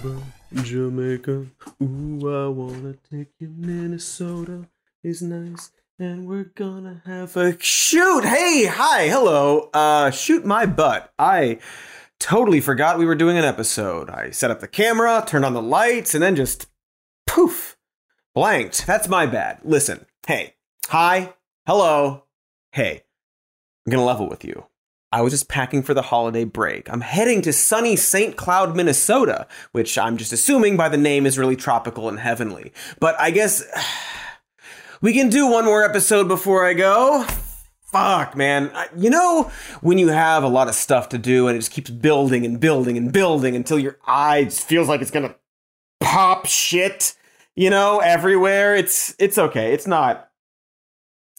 Cuba, Jamaica. Ooh, I wanna take you. Minnesota is nice, and we're gonna have a shoot. Hey, hi, hello. Uh, shoot my butt. I totally forgot we were doing an episode. I set up the camera, turned on the lights, and then just poof, blanked. That's my bad. Listen, hey, hi, hello, hey. I'm gonna level with you. I was just packing for the holiday break. I'm heading to sunny St. Cloud, Minnesota, which I'm just assuming by the name is really tropical and heavenly. But I guess we can do one more episode before I go. Fuck, man. You know, when you have a lot of stuff to do and it just keeps building and building and building until your eye just feels like it's gonna pop shit, you know, everywhere. It's it's okay. It's not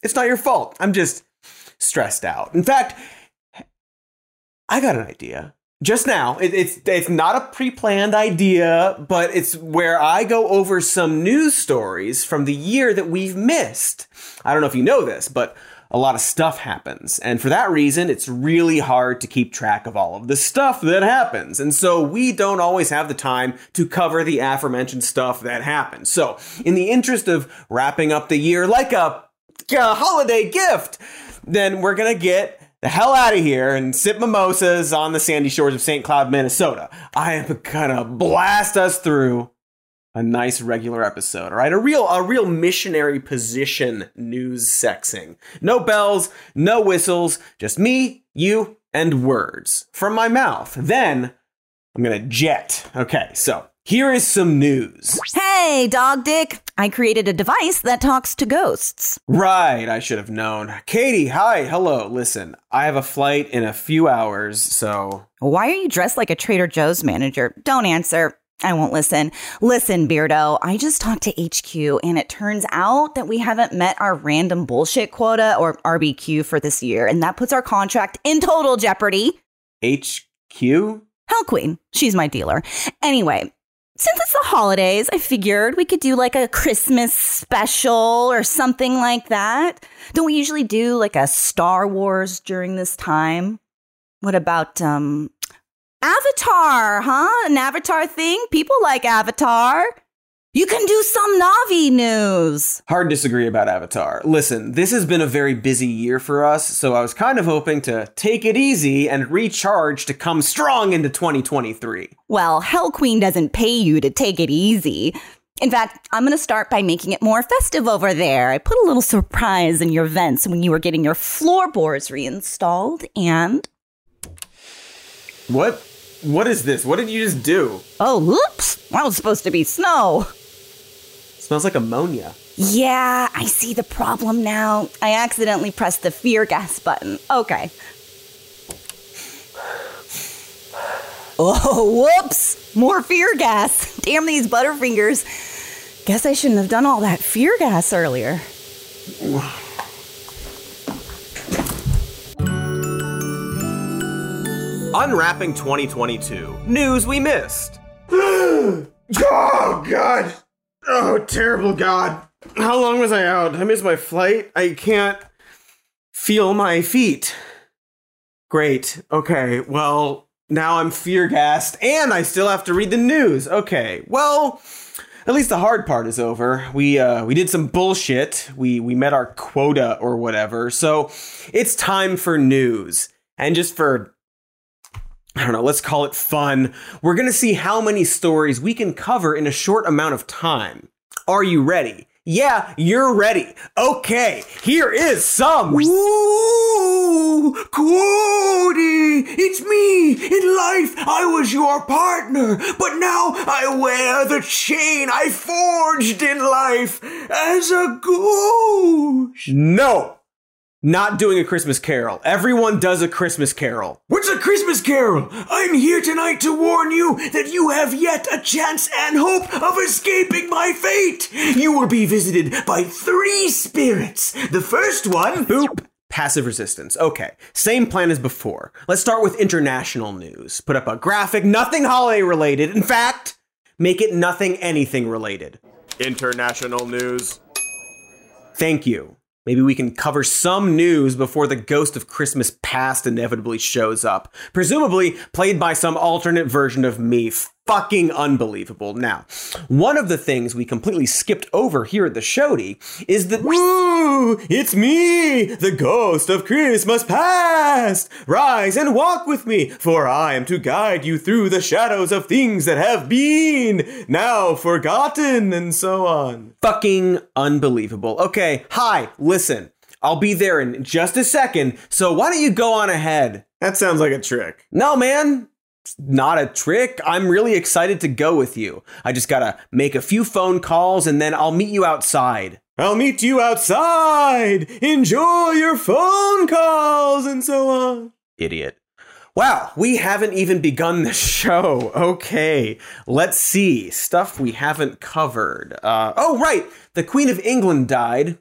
it's not your fault. I'm just stressed out. In fact, I got an idea. Just now, it, it's it's not a pre-planned idea, but it's where I go over some news stories from the year that we've missed. I don't know if you know this, but a lot of stuff happens, and for that reason, it's really hard to keep track of all of the stuff that happens. And so we don't always have the time to cover the aforementioned stuff that happens. So, in the interest of wrapping up the year like a, a holiday gift, then we're gonna get the hell out of here and sip mimosas on the sandy shores of St. Cloud, Minnesota. I am gonna blast us through a nice regular episode, all right? A real a real missionary position news sexing. No bells, no whistles, just me, you, and words from my mouth. Then I'm gonna jet. Okay, so here is some news. Hey, dog dick. I created a device that talks to ghosts. Right, I should have known. Katy, hi, hello. Listen, I have a flight in a few hours, so Why are you dressed like a Trader Joe's manager? Don't answer. I won't listen. Listen, Beardo, I just talked to HQ and it turns out that we haven't met our random bullshit quota or RBQ for this year, and that puts our contract in total jeopardy. HQ? Hell Queen, she's my dealer. Anyway, since it's the holidays, I figured we could do like a Christmas special or something like that. Don't we usually do like a Star Wars during this time? What about um Avatar, huh? An Avatar thing? People like Avatar. You can do some Na'vi news. Hard disagree about Avatar. Listen, this has been a very busy year for us, so I was kind of hoping to take it easy and recharge to come strong into 2023. Well, Hell Queen doesn't pay you to take it easy. In fact, I'm going to start by making it more festive over there. I put a little surprise in your vents when you were getting your floorboards reinstalled, and What? What is this? What did you just do? oh, whoops, that was supposed to be snow. Smells like ammonia. Yeah, I see the problem now. I accidentally pressed the fear gas button. Okay. Oh, whoops! More fear gas. Damn these Butterfingers. Guess I shouldn't have done all that fear gas earlier. Unwrapping 2022. News we missed. Oh God! Oh terrible God! How long was I out? I missed my flight. I can't feel my feet. Great. Okay. Well, now I'm fear gassed and I still have to read the news. Okay. Well, at least the hard part is over. We uh we did some bullshit. We we met our quota or whatever. So, it's time for news. And just for I don't know, let's call it fun. We're going to see how many stories we can cover in a short amount of time. Are you ready? Yeah, you're ready. Okay, here is some. Ooh, Cody! It's me! In life, I was your partner, but now I wear the chain I forged in life as a ghost. No, not doing a Christmas carol. Everyone does a Christmas carol. What's a Christmas carol? I'm here tonight to warn you that you have yet a chance and hope of escaping my fate. You will be visited by three spirits. The first one. Boop. Passive resistance. Okay, same plan as before. Let's start with international news. Put up a graphic, nothing holiday related. In fact, make it nothing anything related. International news. Thank you. Maybe we can cover some news before the ghost of Christmas past inevitably shows up. Presumably played by some alternate version of me. Fucking unbelievable. Now, one of the things we completely skipped over here at the Shody is that Woo! It's me, the ghost of Christmas past! Rise and walk with me, for I am to guide you through the shadows of things that have been, now forgotten, and so on. Fucking unbelievable. Okay, hi, listen. I'll be there in just a second, so why don't you go on ahead? That sounds like a trick. No, man. Not a trick. I'm really excited to go with you. I just gotta make a few phone calls and then I'll meet you outside. I'll meet you outside. Enjoy your phone calls and so on. Idiot. Wow, we haven't even begun the show. Okay, let's see. Stuff we haven't covered. Uh, oh, right. The Queen of England died.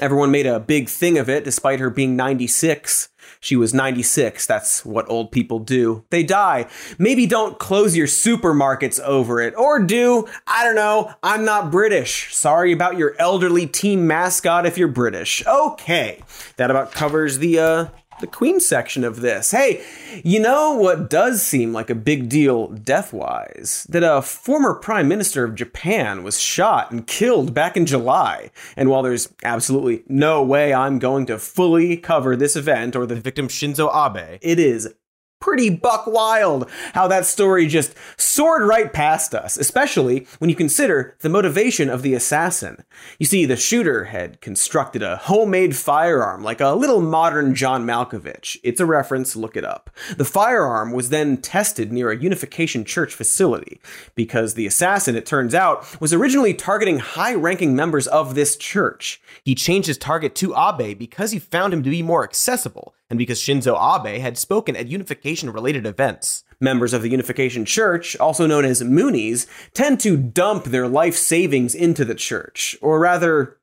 Everyone made a big thing of it, despite her being 96. She was 96. That's what old people do. They die. Maybe don't close your supermarkets over it. Or do. I don't know. I'm not British. Sorry about your elderly team mascot if you're British. Okay. That about covers the, uh, the Queen section of this. Hey, you know what does seem like a big deal death wise? That a former Prime Minister of Japan was shot and killed back in July. And while there's absolutely no way I'm going to fully cover this event or the victim Shinzo Abe, it is pretty buck wild how that story just soared right past us, especially when you consider the motivation of the assassin. You see, the shooter had constructed a homemade firearm like a little modern John Malkovich. It's a reference, look it up. The firearm was then tested near a Unification Church facility because the assassin, it turns out, was originally targeting high ranking members of this church. He changed his target to Abe because he found him to be more accessible and because Shinzo Abe had spoken at unification related events. Members of the Unification Church, also known as Moonies, tend to dump their life savings into the church. Or rather,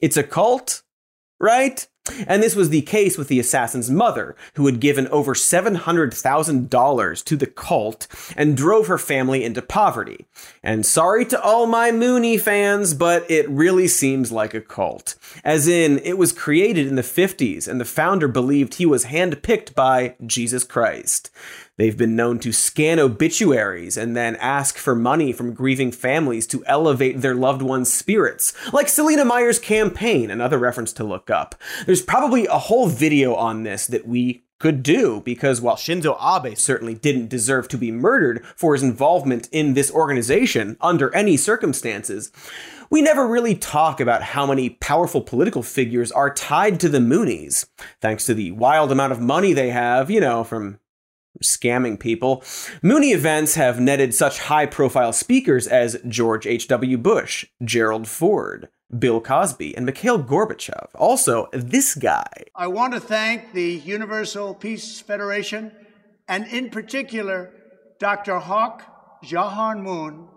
it's a cult, right? And this was the case with the assassin's mother, who had given over $700,000 to the cult and drove her family into poverty. And sorry to all my Moonie fans, but it really seems like a cult. As in, it was created in the 50s, and the founder believed he was handpicked by Jesus Christ. They've been known to scan obituaries and then ask for money from grieving families to elevate their loved ones' spirits, like Selina Meyer's campaign, another reference to look up. There's probably a whole video on this that we could do because while Shinzo Abe certainly didn't deserve to be murdered for his involvement in this organization under any circumstances, we never really talk about how many powerful political figures are tied to the Moonies, thanks to the wild amount of money they have, you know, from scamming people. Moonie events have netted such high profile speakers as George H.W. Bush, Gerald Ford, Bill Cosby, and Mikhail Gorbachev. Also, this guy. I want to thank the Universal Peace Federation and, in particular, Dr. Hawk Jahan Moon,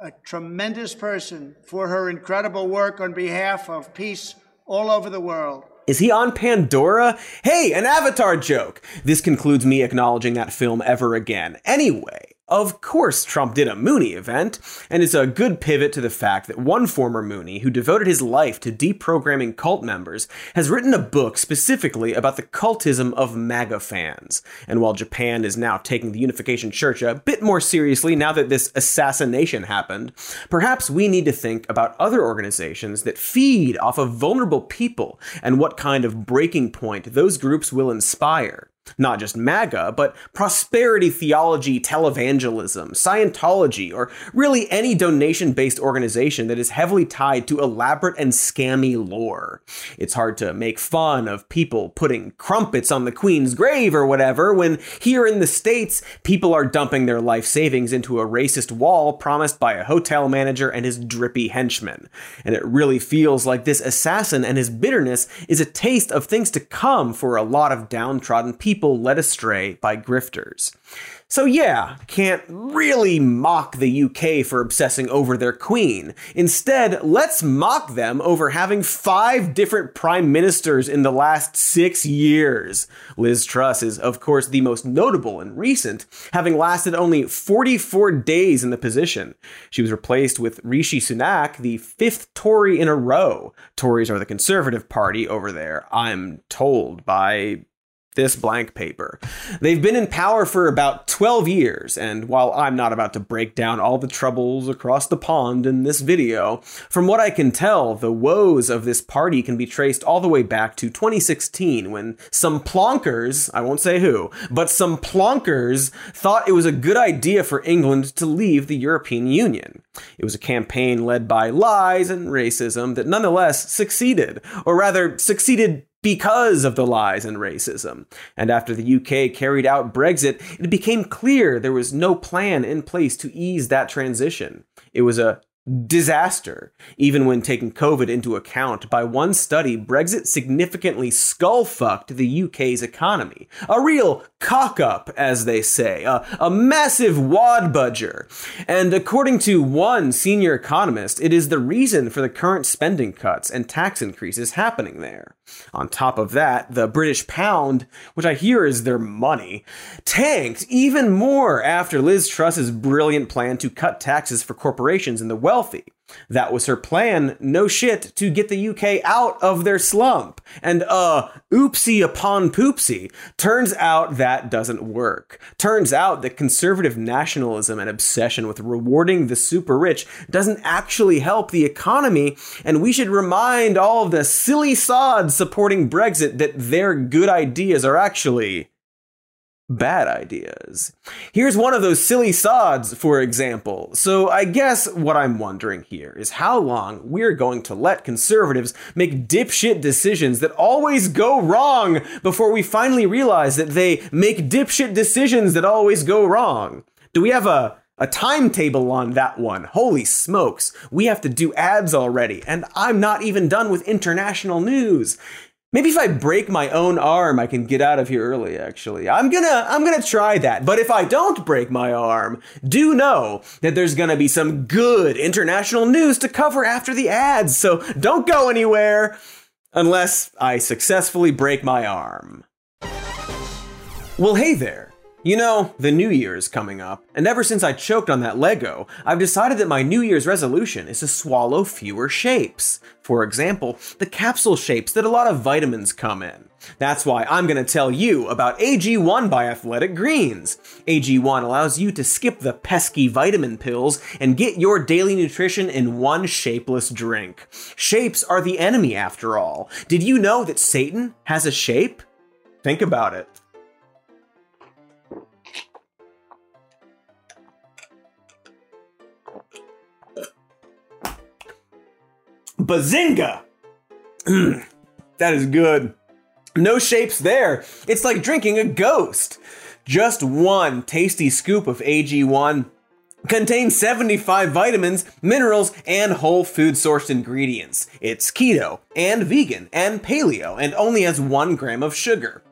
a tremendous person, for her incredible work on behalf of peace all over the world. Is he on Pandora? Hey, an Avatar joke! This concludes me acknowledging that film ever again. Anyway, of course, Trump did a Moonie event, and it's a good pivot to the fact that one former Moonie, who devoted his life to deprogramming cult members, has written a book specifically about the cultism of MAGA fans. And while Japan is now taking the Unification Church a bit more seriously now that this assassination happened, perhaps we need to think about other organizations that feed off of vulnerable people and what kind of breaking point those groups will inspire not just MAGA, but prosperity theology, televangelism, Scientology, or really any donation based organization that is heavily tied to elaborate and scammy lore. It's hard to make fun of people putting crumpets on the Queen's grave or whatever when here in the States, people are dumping their life savings into a racist wall promised by a hotel manager and his drippy henchmen. And it really feels like this assassin and his bitterness is a taste of things to come for a lot of downtrodden people people led astray by grifters. So, yeah, can't really mock the UK for obsessing over their queen. Instead, let's mock them over having five different prime ministers in the last six years. Liz Truss is, of course, the most notable and recent, having lasted only 44 days in the position. She was replaced with Rishi Sunak, the fifth Tory in a row. Tories are the Conservative Party over there, I'm told by this blank paper. They've been in power for about 12 years, and while I'm not about to break down all the troubles across the pond in this video, from what I can tell, the woes of this party can be traced all the way back to 2016 when some plonkers, I won't say who, but some plonkers thought it was a good idea for England to leave the European Union. It was a campaign led by lies and racism that nonetheless succeeded, or rather, succeeded because of the lies and racism. And after the UK carried out Brexit, it became clear there was no plan in place to ease that transition. It was a disaster, even when taking COVID into account. By one study, Brexit significantly skull fucked the UK's economy. A real cock up, as they say, a, a massive wad budger. And according to one senior economist, it is the reason for the current spending cuts and tax increases happening there. On top of that, the British pound, which I hear is their money, tanked even more after Liz Truss's brilliant plan to cut taxes for corporations and the wealthy. That was her plan, no shit, to get the UK out of their slump. And uh, oopsie upon poopsie. Turns out that doesn't work. Turns out that conservative nationalism and obsession with rewarding the super rich doesn't actually help the economy, and we should remind all of the silly sods supporting Brexit that their good ideas are actually bad ideas. Here's one of those silly sods, for example. So I guess what I'm wondering here is how long we're going to let conservatives make dipshit decisions that always go wrong before we finally realize that they make dipshit decisions that always go wrong. Do we have a a timetable on that one. Holy smokes, we have to do ads already, and I'm not even done with international news. Maybe if I break my own arm, I can get out of here early, actually. I'm gonna, I'm gonna try that. But if I don't break my arm, do know that there's gonna be some good international news to cover after the ads. So don't go anywhere unless I successfully break my arm. Well, hey there. You know, the New year is coming up, and ever since I choked on that Lego, I've decided that my New Year's resolution is to swallow fewer shapes. For example, the capsule shapes that a lot of vitamins come in. That's why I'm going to tell you about AG1 by Athletic Greens. AG1 allows you to skip the pesky vitamin pills and get your daily nutrition in one shapeless drink. Shapes are the enemy after all. Did you know that Satan has a shape? Think about it. Bazinga! Hmm. that is good. No shapes there. It's like drinking a ghost. Just one tasty scoop of AG1 contains 75 vitamins, minerals, and whole food sourced ingredients. It's keto and vegan and paleo and only has one gram of sugar.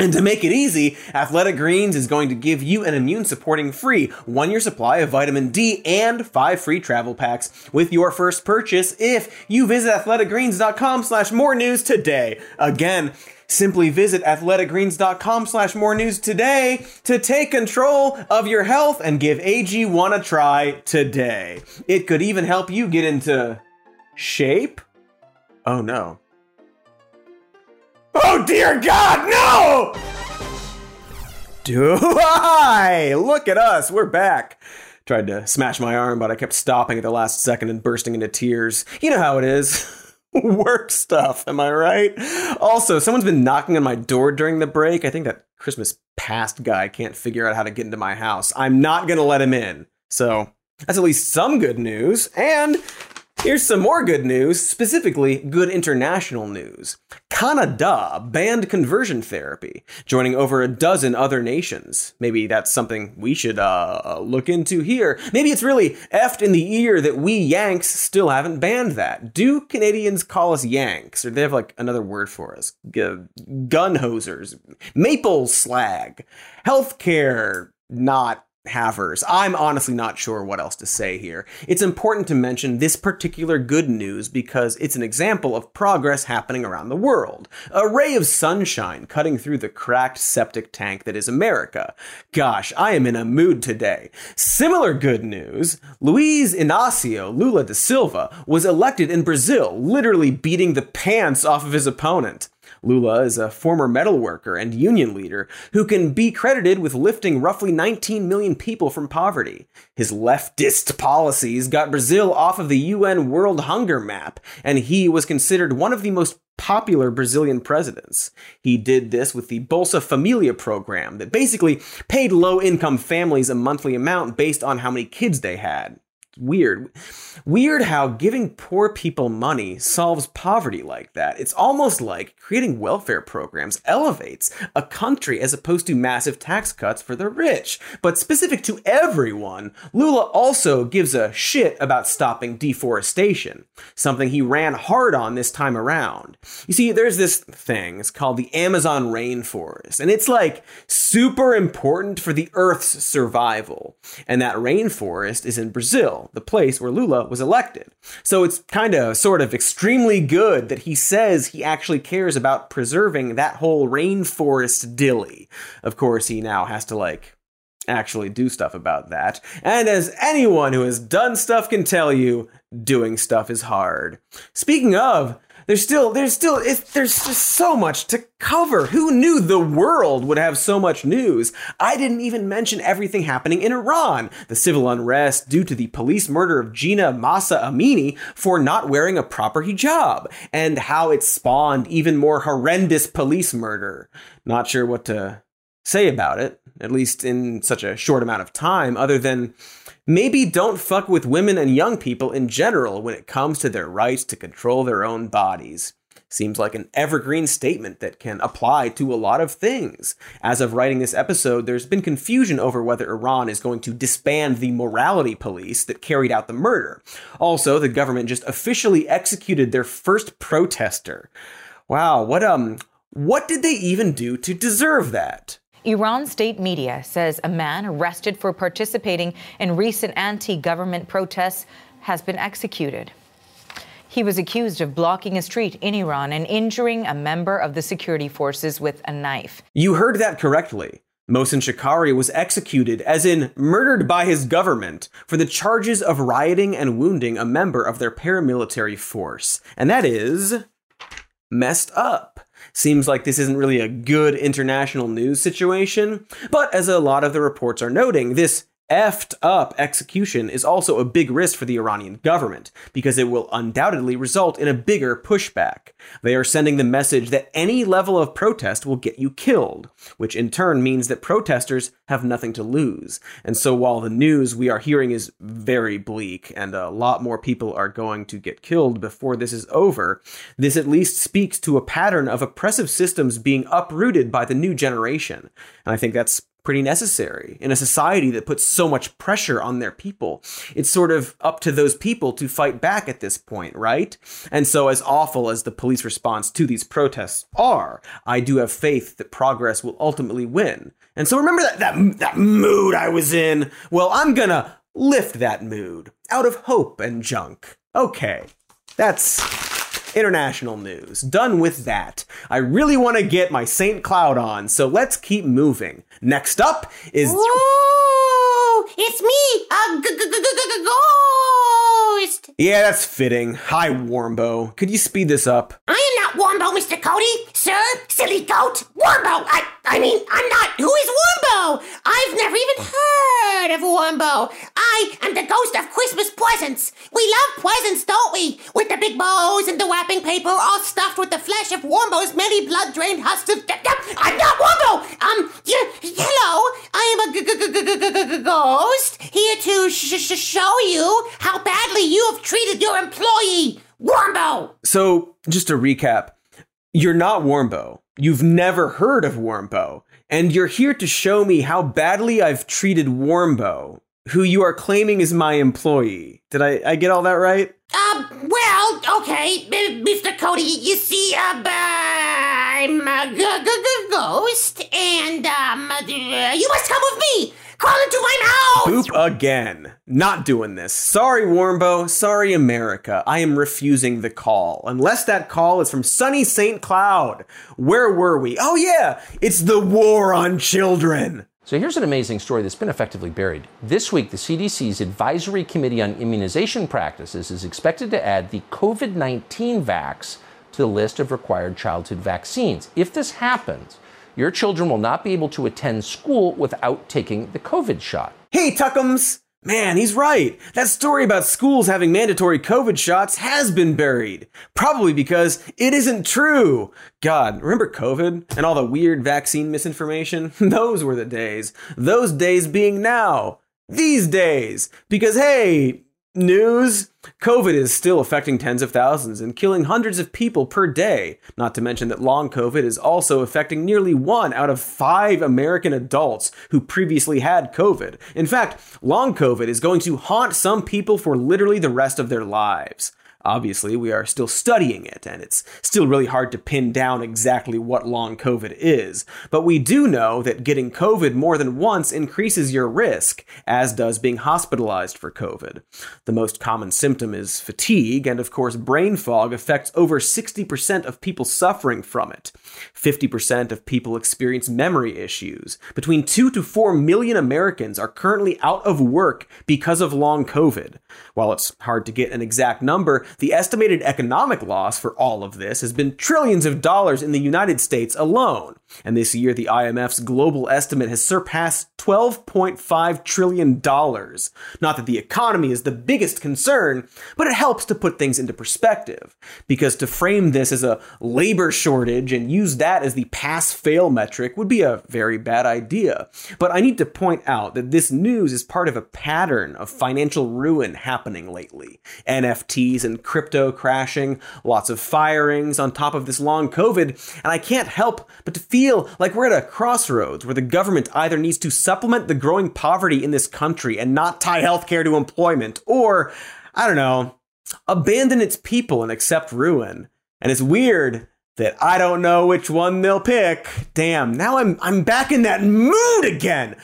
And to make it easy, Athletic Greens is going to give you an immune supporting free one year supply of vitamin D and five free travel packs with your first purchase if you visit athleticgreens.com slash more news today. Again, simply visit athleticgreens.com slash more news today to take control of your health and give AG1 a try today. It could even help you get into shape. Oh no. Oh dear God, no! Do I? Look at us, we're back. Tried to smash my arm, but I kept stopping at the last second and bursting into tears. You know how it is. Work stuff, am I right? Also, someone's been knocking on my door during the break. I think that Christmas past guy can't figure out how to get into my house. I'm not gonna let him in. So, that's at least some good news. And Here's some more good news, specifically good international news. Canada banned conversion therapy, joining over a dozen other nations. Maybe that's something we should uh, look into here. Maybe it's really effed in the ear that we Yanks still haven't banned that. Do Canadians call us Yanks, or do they have like another word for us? G- gun hosers, maple slag, healthcare not havers. I'm honestly not sure what else to say here. It's important to mention this particular good news because it's an example of progress happening around the world. A ray of sunshine cutting through the cracked septic tank that is America. Gosh, I am in a mood today. Similar good news Luiz Inacio Lula da Silva was elected in Brazil, literally beating the pants off of his opponent. Lula is a former metal worker and union leader who can be credited with lifting roughly 19 million people from poverty. His leftist policies got Brazil off of the UN World Hunger Map, and he was considered one of the most popular Brazilian presidents. He did this with the Bolsa Familia program that basically paid low income families a monthly amount based on how many kids they had weird. Weird how giving poor people money solves poverty like that. It's almost like creating welfare programs elevates a country as opposed to massive tax cuts for the rich. But specific to everyone, Lula also gives a shit about stopping deforestation, something he ran hard on this time around. You see, there's this thing, it's called the Amazon rainforest, and it's like super important for the Earth's survival. And that rainforest is in Brazil the place where Lula was elected. So it's kind of sort of extremely good that he says he actually cares about preserving that whole rainforest dilly. Of course, he now has to like actually do stuff about that. And as anyone who has done stuff can tell you, doing stuff is hard. Speaking of, there's still there's still there's just so much to cover. Who knew the world would have so much news? I didn't even mention everything happening in Iran, the civil unrest due to the police murder of Gina Mahsa Amini for not wearing a proper hijab, and how it spawned even more horrendous police murder. Not sure what to say about it, at least in such a short amount of time, other than maybe don't fuck with women and young people in general when it comes to their rights to control their own bodies. Seems like an evergreen statement that can apply to a lot of things. As of writing this episode, there's been confusion over whether Iran is going to disband the morality police that carried out the murder. Also, the government just officially executed their first protester. Wow, what um what did they even do to deserve that? Iran state media says a man arrested for participating in recent anti government protests has been executed. He was accused of blocking a street in Iran and injuring a member of the security forces with a knife. You heard that correctly. Mohsen Shekari was executed, as in murdered by his government, for the charges of rioting and wounding a member of their paramilitary force. And that is messed up. Seems like this isn't really a good international news situation, but as a lot of the reports are noting, this effed up execution is also a big risk for the Iranian government because it will undoubtedly result in a bigger pushback. They are sending the message that any level of protest will get you killed, which in turn means that protesters have nothing to lose. And so while the news we are hearing is very bleak and a lot more people are going to get killed before this is over, this at least speaks to a pattern of oppressive systems being uprooted by the new generation. And I think that's pretty necessary in a society that puts so much pressure on their people. It's sort of up to those people to fight back at this point, right? And so, as awful as the police response to these protests are, I do have faith that progress will ultimately win. And so, remember that, that, that mood I was in? Well, I'm gonna lift that mood out of hope and junk. Okay, that's international news. Done with that. I really want to get my St. Cloud on, so let's keep moving. Next up is. Whoa! It's me, a ghost! Yeah, that's fitting. Hi, Warmbo. Could you speed this up? I am not Warmbo, Mr. Cody. Sir, silly goat. Warmbo! I, I mean, I'm not. Who is Warmbo? I've never even heard of Warmbo. I am the ghost of Christmas presents. We love presents, don't we? With the big bows and the wrapping paper all stuffed with the flesh of Warmbo's many blood-drained husks. I'm not Warmbo! Um, hello, I am a ghost here to show you how badly you have treated your employee, Warmbo! So, just to recap, you're not Warmbo. You've never heard of Warmbo. And you're here to show me how badly I've treated Warmbo, who you are claiming is my employee. Did I, I get all that right? Uh, well, okay, Mr. Cody, you see, uh, I'm a g- g- g- ghost, and, um, you must come with me! Crawl into my house! Boop again. Not doing this. Sorry, Warmbo. Sorry, America. I am refusing the call. Unless that call is from sunny St. Cloud. Where were we? Oh, yeah, it's the war on children. So here's an amazing story that's been effectively buried. This week, the CDC's Advisory Committee on Immunization Practices is expected to add the COVID 19 vax to the list of required childhood vaccines. If this happens, your children will not be able to attend school without taking the COVID shot. Hey, Tuckums! Man, he's right. That story about schools having mandatory COVID shots has been buried. Probably because it isn't true. God, remember COVID and all the weird vaccine misinformation? Those were the days. Those days being now. These days. Because hey, News COVID is still affecting tens of thousands and killing hundreds of people per day. Not to mention that long COVID is also affecting nearly one out of five American adults who previously had COVID. In fact, long COVID is going to haunt some people for literally the rest of their lives. Obviously, we are still studying it, and it's still really hard to pin down exactly what long COVID is. But we do know that getting COVID more than once increases your risk, as does being hospitalized for COVID. The most common symptom is fatigue, and of course, brain fog affects over 60% of people suffering from it. 50% of people experience memory issues. Between 2 to 4 million Americans are currently out of work because of long COVID. While it's hard to get an exact number, the estimated economic loss for all of this has been trillions of dollars in the United States alone. And this year, the IMF's global estimate has surpassed $12.5 trillion. Not that the economy is the biggest concern, but it helps to put things into perspective. Because to frame this as a labor shortage and use that as the pass fail metric would be a very bad idea. But I need to point out that this news is part of a pattern of financial ruin happening lately. NFTs and crypto crashing, lots of firings on top of this long COVID, and I can't help but to feel like we're at a crossroads where the government either needs to supplement the growing poverty in this country and not tie healthcare to employment, or, I don't know, abandon its people and accept ruin. And it's weird that I don't know which one they'll pick. Damn, now I'm I'm back in that mood again.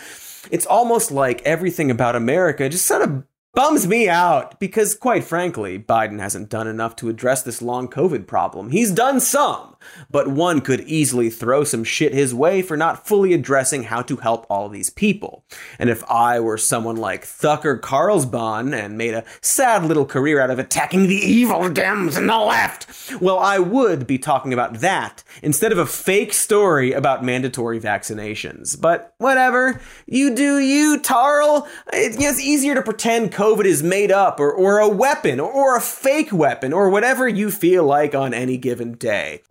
It's almost like everything about America just sort of bums me out because, quite frankly, Biden hasn't done enough to address this long COVID problem. He's done some, but one could easily throw some shit his way for not fully addressing how to help all these people. And if I were someone like Tucker Carlson and made a sad little career out of attacking the evil Dems and the left, well, I would be talking about that instead of a fake story about mandatory vaccinations. But whatever, you do you, Tarl. It's easier to pretend COVID is made up or, or a weapon or, or a fake weapon or whatever you feel like on any given day.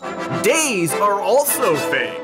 Days are also fake.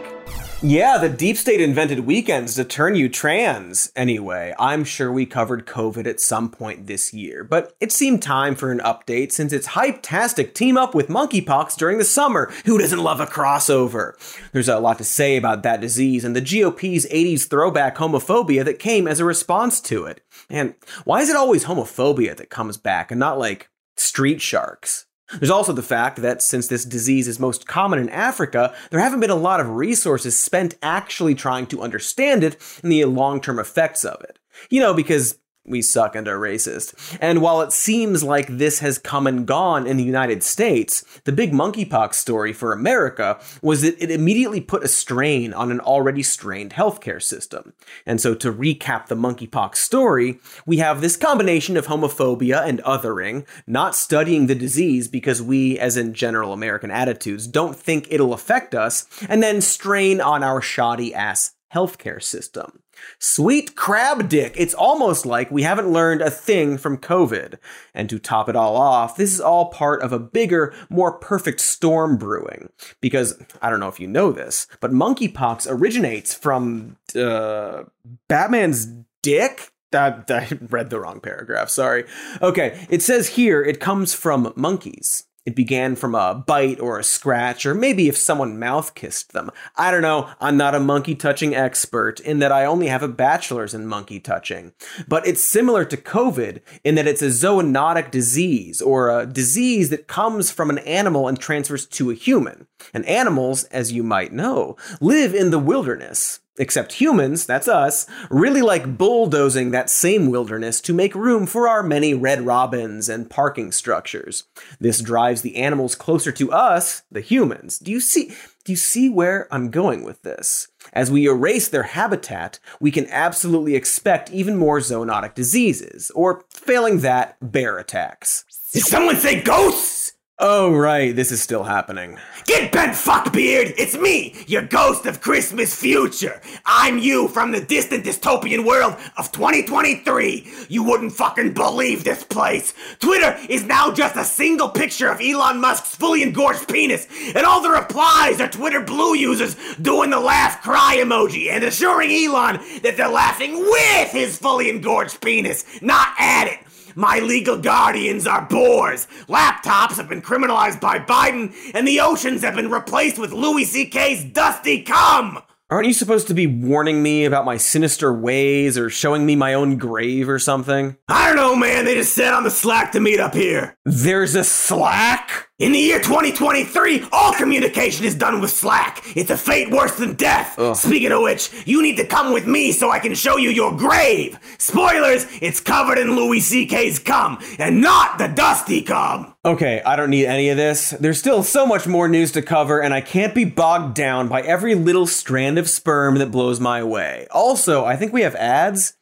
Yeah, the deep state invented weekends to turn you trans. Anyway, I'm sure we covered COVID at some point this year, but it seemed time for an update since it's hype-tastic team up with monkeypox during the summer. Who doesn't love a crossover? There's a lot to say about that disease and the GOP's 80s throwback homophobia that came as a response to it. And why is it always homophobia that comes back and not like street sharks? There's also the fact that since this disease is most common in Africa, there haven't been a lot of resources spent actually trying to understand it and the long term effects of it. You know, because we suck and are racist. And while it seems like this has come and gone in the United States, the big monkeypox story for America was that it immediately put a strain on an already strained healthcare system. And so to recap the monkeypox story, we have this combination of homophobia and othering, not studying the disease because we, as in general American attitudes, don't think it'll affect us, and then strain on our shoddy ass healthcare system. Sweet crab dick. It's almost like we haven't learned a thing from COVID. And to top it all off, this is all part of a bigger, more perfect storm brewing. Because I don't know if you know this, but monkeypox originates from uh, Batman's dick. That, I read the wrong paragraph. Sorry. Okay, it says here it comes from monkeys. It began from a bite or a scratch, or maybe if someone mouth kissed them. I don't know, I'm not a monkey touching expert in that I only have a bachelor's in monkey touching. But it's similar to COVID in that it's a zoonotic disease, or a disease that comes from an animal and transfers to a human. And animals, as you might know, live in the wilderness. Except humans, that's us, really like bulldozing that same wilderness to make room for our many red robins and parking structures. This drives the animals closer to us, the humans. Do you see do you see where I'm going with this? As we erase their habitat, we can absolutely expect even more zoonotic diseases, or failing that, bear attacks. Did someone say ghosts? Oh, right, this is still happening. Get bent, fuckbeard! It's me, your ghost of Christmas future. I'm you from the distant dystopian world of 2023. You wouldn't fucking believe this place. Twitter is now just a single picture of Elon Musk's fully engorged penis, and all the replies are Twitter Blue users doing the laugh cry emoji and assuring Elon that they're laughing with his fully engorged penis, not at it. My legal guardians are boars. Laptops have been criminalized by Biden, and the oceans have been replaced with Louis C.K.'s dusty cum. Aren't you supposed to be warning me about my sinister ways or showing me my own grave or something? I don't know, man. They just said on the Slack to meet up here. There's a Slack? In the year 2023, all communication is done with Slack. It's a fate worse than death. Speaking of which, you need to come with me so I can show you your grave. Spoilers, it's covered in Louis C.K.'s cum, and not the dusty cum. Okay, I don't need any of this. There's still so much more news to cover, and I can't be bogged down by every little strand of sperm that blows my way. Also, I think we have ads.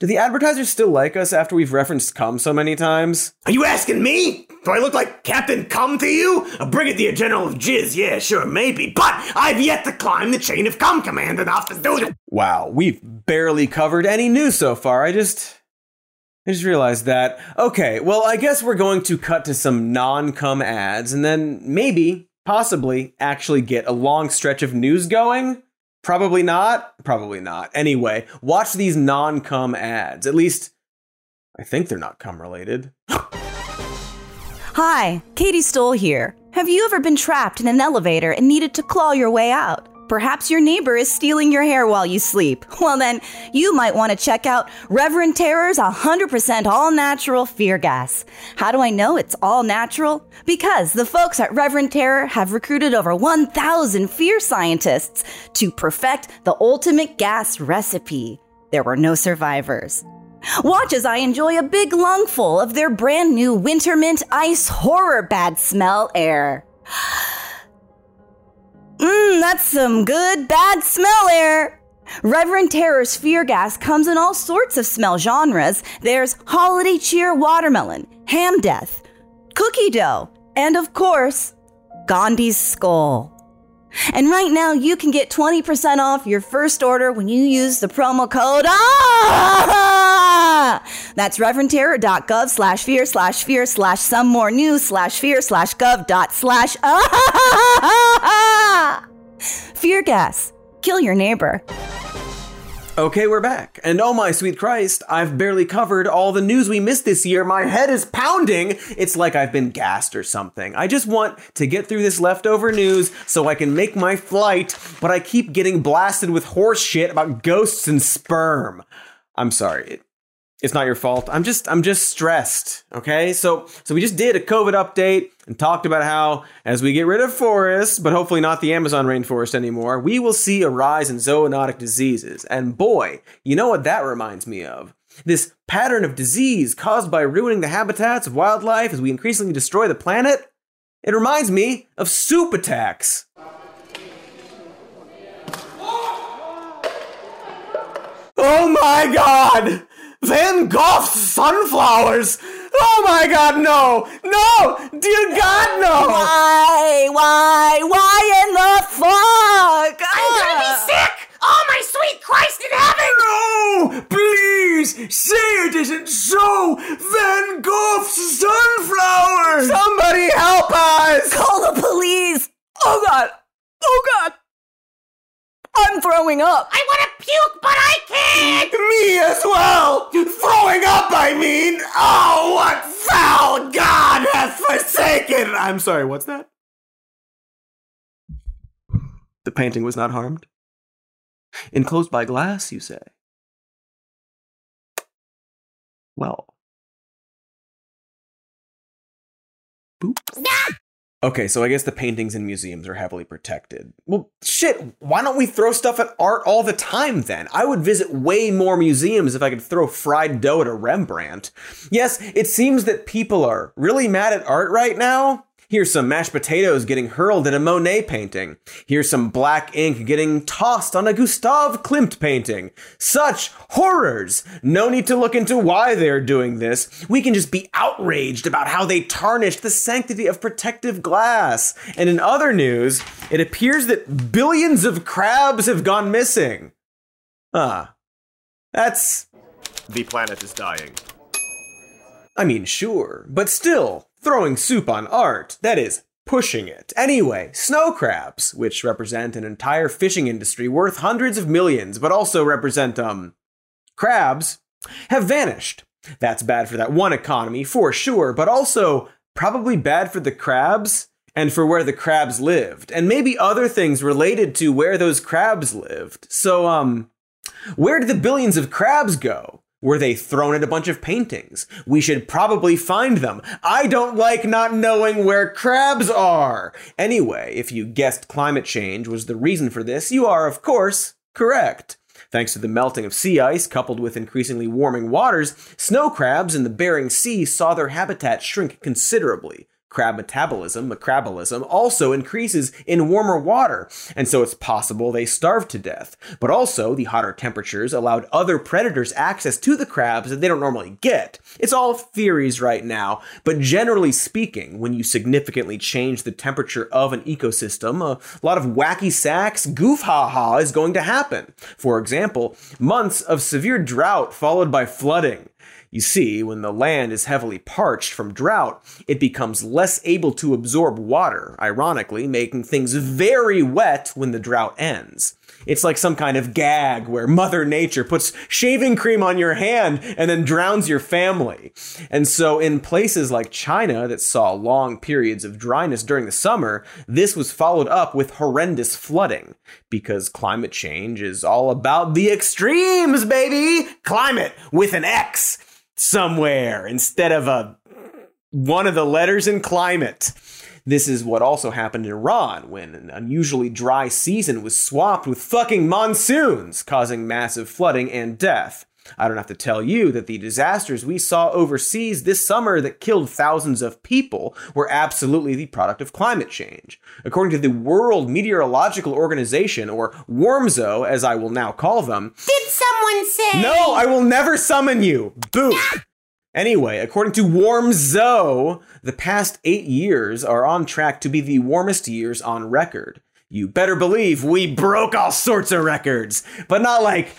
Do the advertisers still like us after we've referenced cum so many times? Are you asking me? Do I look like Captain Cum to you? A Brigadier General of Jizz? Yeah, sure, maybe. But I've yet to climb the chain of cum command enough to do it. Wow, we've barely covered any news so far. I just. I just realized that. Okay, well, I guess we're going to cut to some non cum ads and then maybe, possibly, actually get a long stretch of news going. Probably not. Probably not. Anyway, watch these non cum ads. At least, I think they're not cum related. Hi, Katy Stoll here. Have you ever been trapped in an elevator and needed to claw your way out? Perhaps your neighbor is stealing your hair while you sleep. Well, then, you might want to check out Reverend Terror's 100% all natural fear gas. How do I know it's all natural? Because the folks at Reverend Terror have recruited over 1,000 fear scientists to perfect the ultimate gas recipe. There were no survivors. Watch as I enjoy a big lungful of their brand new Winter Mint Ice Horror Bad Smell Air. Mmm, that's some good bad smell air. Reverend Terror's fear gas comes in all sorts of smell genres. There's holiday cheer watermelon, ham death, cookie dough, and of course, Gandhi's skull. And right now, you can get 20% off your first order when you use the promo code ah! That's reverendterror.gov slash fear slash fear slash some more news slash fear slash gov dot slash ah! Fear gas. Kill your neighbor. Okay, we're back. And oh my sweet Christ, I've barely covered all the news we missed this year. My head is pounding. It's like I've been gassed or something. I just want to get through this leftover news so I can make my flight, but I keep getting blasted with horse shit about ghosts and sperm. I'm sorry. It, it's not your fault. I'm just I'm just stressed. Okay? So so we just did a COVID update and talked about how as we get rid of forests, but hopefully not the Amazon rainforest anymore, we will see a rise in zoonotic diseases. And boy, you know what that reminds me of? This pattern of disease caused by ruining the habitats of wildlife as we increasingly destroy the planet. It reminds me of soup attacks. Oh my god! Van Gogh's sunflowers! Oh my god, no! No! Dear God, no! Why? Why? Why in the fuck? I'm gonna be ah. sick! Oh, my sweet Christ in heaven! No! Please! Say it isn't so! Van Gogh's sunflowers! Somebody help us! Call the police! Oh god! Oh god! I'm throwing up! I want to puke, but I can't! Me as well! Throwing up, I mean! Oh, what foul God hath forsaken! I'm sorry, what's that? The painting was not harmed? Enclosed by glass, you say? Well. Boop. Okay, so I guess the paintings in museums are heavily protected. Well, shit, why don't we throw stuff at art all the time then? I would visit way more museums if I could throw fried dough at a Rembrandt. Yes, it seems that people are really mad at art right now. Here's some mashed potatoes getting hurled at a Monet painting. Here's some black ink getting tossed on a Gustav Klimt painting. Such horrors! No need to look into why they're doing this. We can just be outraged about how they tarnished the sanctity of protective glass. And in other news, it appears that billions of crabs have gone missing. Ah, that's. The planet is dying. I mean, sure, but still, throwing soup on art, that is pushing it. Anyway, snow crabs, which represent an entire fishing industry worth hundreds of millions, but also represent, um, crabs, have vanished. That's bad for that one economy, for sure, but also probably bad for the crabs and for where the crabs lived, and maybe other things related to where those crabs lived. So, um, where did the billions of crabs go? Were they thrown at a bunch of paintings? We should probably find them. I don't like not knowing where crabs are. Anyway, if you guessed climate change was the reason for this, you are, of course, correct. Thanks to the melting of sea ice coupled with increasingly warming waters, snow crabs in the Bering Sea saw their habitat shrink considerably crab metabolism, macrabolism, also increases in warmer water, and so it's possible they starved to death. But also, the hotter temperatures allowed other predators access to the crabs that they don't normally get. It's all theories right now, but generally speaking, when you significantly change the temperature of an ecosystem, a lot of wacky sacks, goof ha ha is going to happen. For example, months of severe drought followed by flooding. You see, when the land is heavily parched from drought, it becomes less able to absorb water, ironically, making things very wet when the drought ends. It's like some kind of gag where Mother Nature puts shaving cream on your hand and then drowns your family. And so, in places like China that saw long periods of dryness during the summer, this was followed up with horrendous flooding. Because climate change is all about the extremes, baby! Climate with an X somewhere instead of a one of the letters in climate. This is what also happened in Iran when an unusually dry season was swapped with fucking monsoons, causing massive flooding and death. I don't have to tell you that the disasters we saw overseas this summer that killed thousands of people were absolutely the product of climate change. According to the World Meteorological Organization, or WORMZO, as I will now call them. Did someone say? No, I will never summon you! Boo! Anyway, according to WORMZO, the past eight years are on track to be the warmest years on record. You better believe we broke all sorts of records, but not like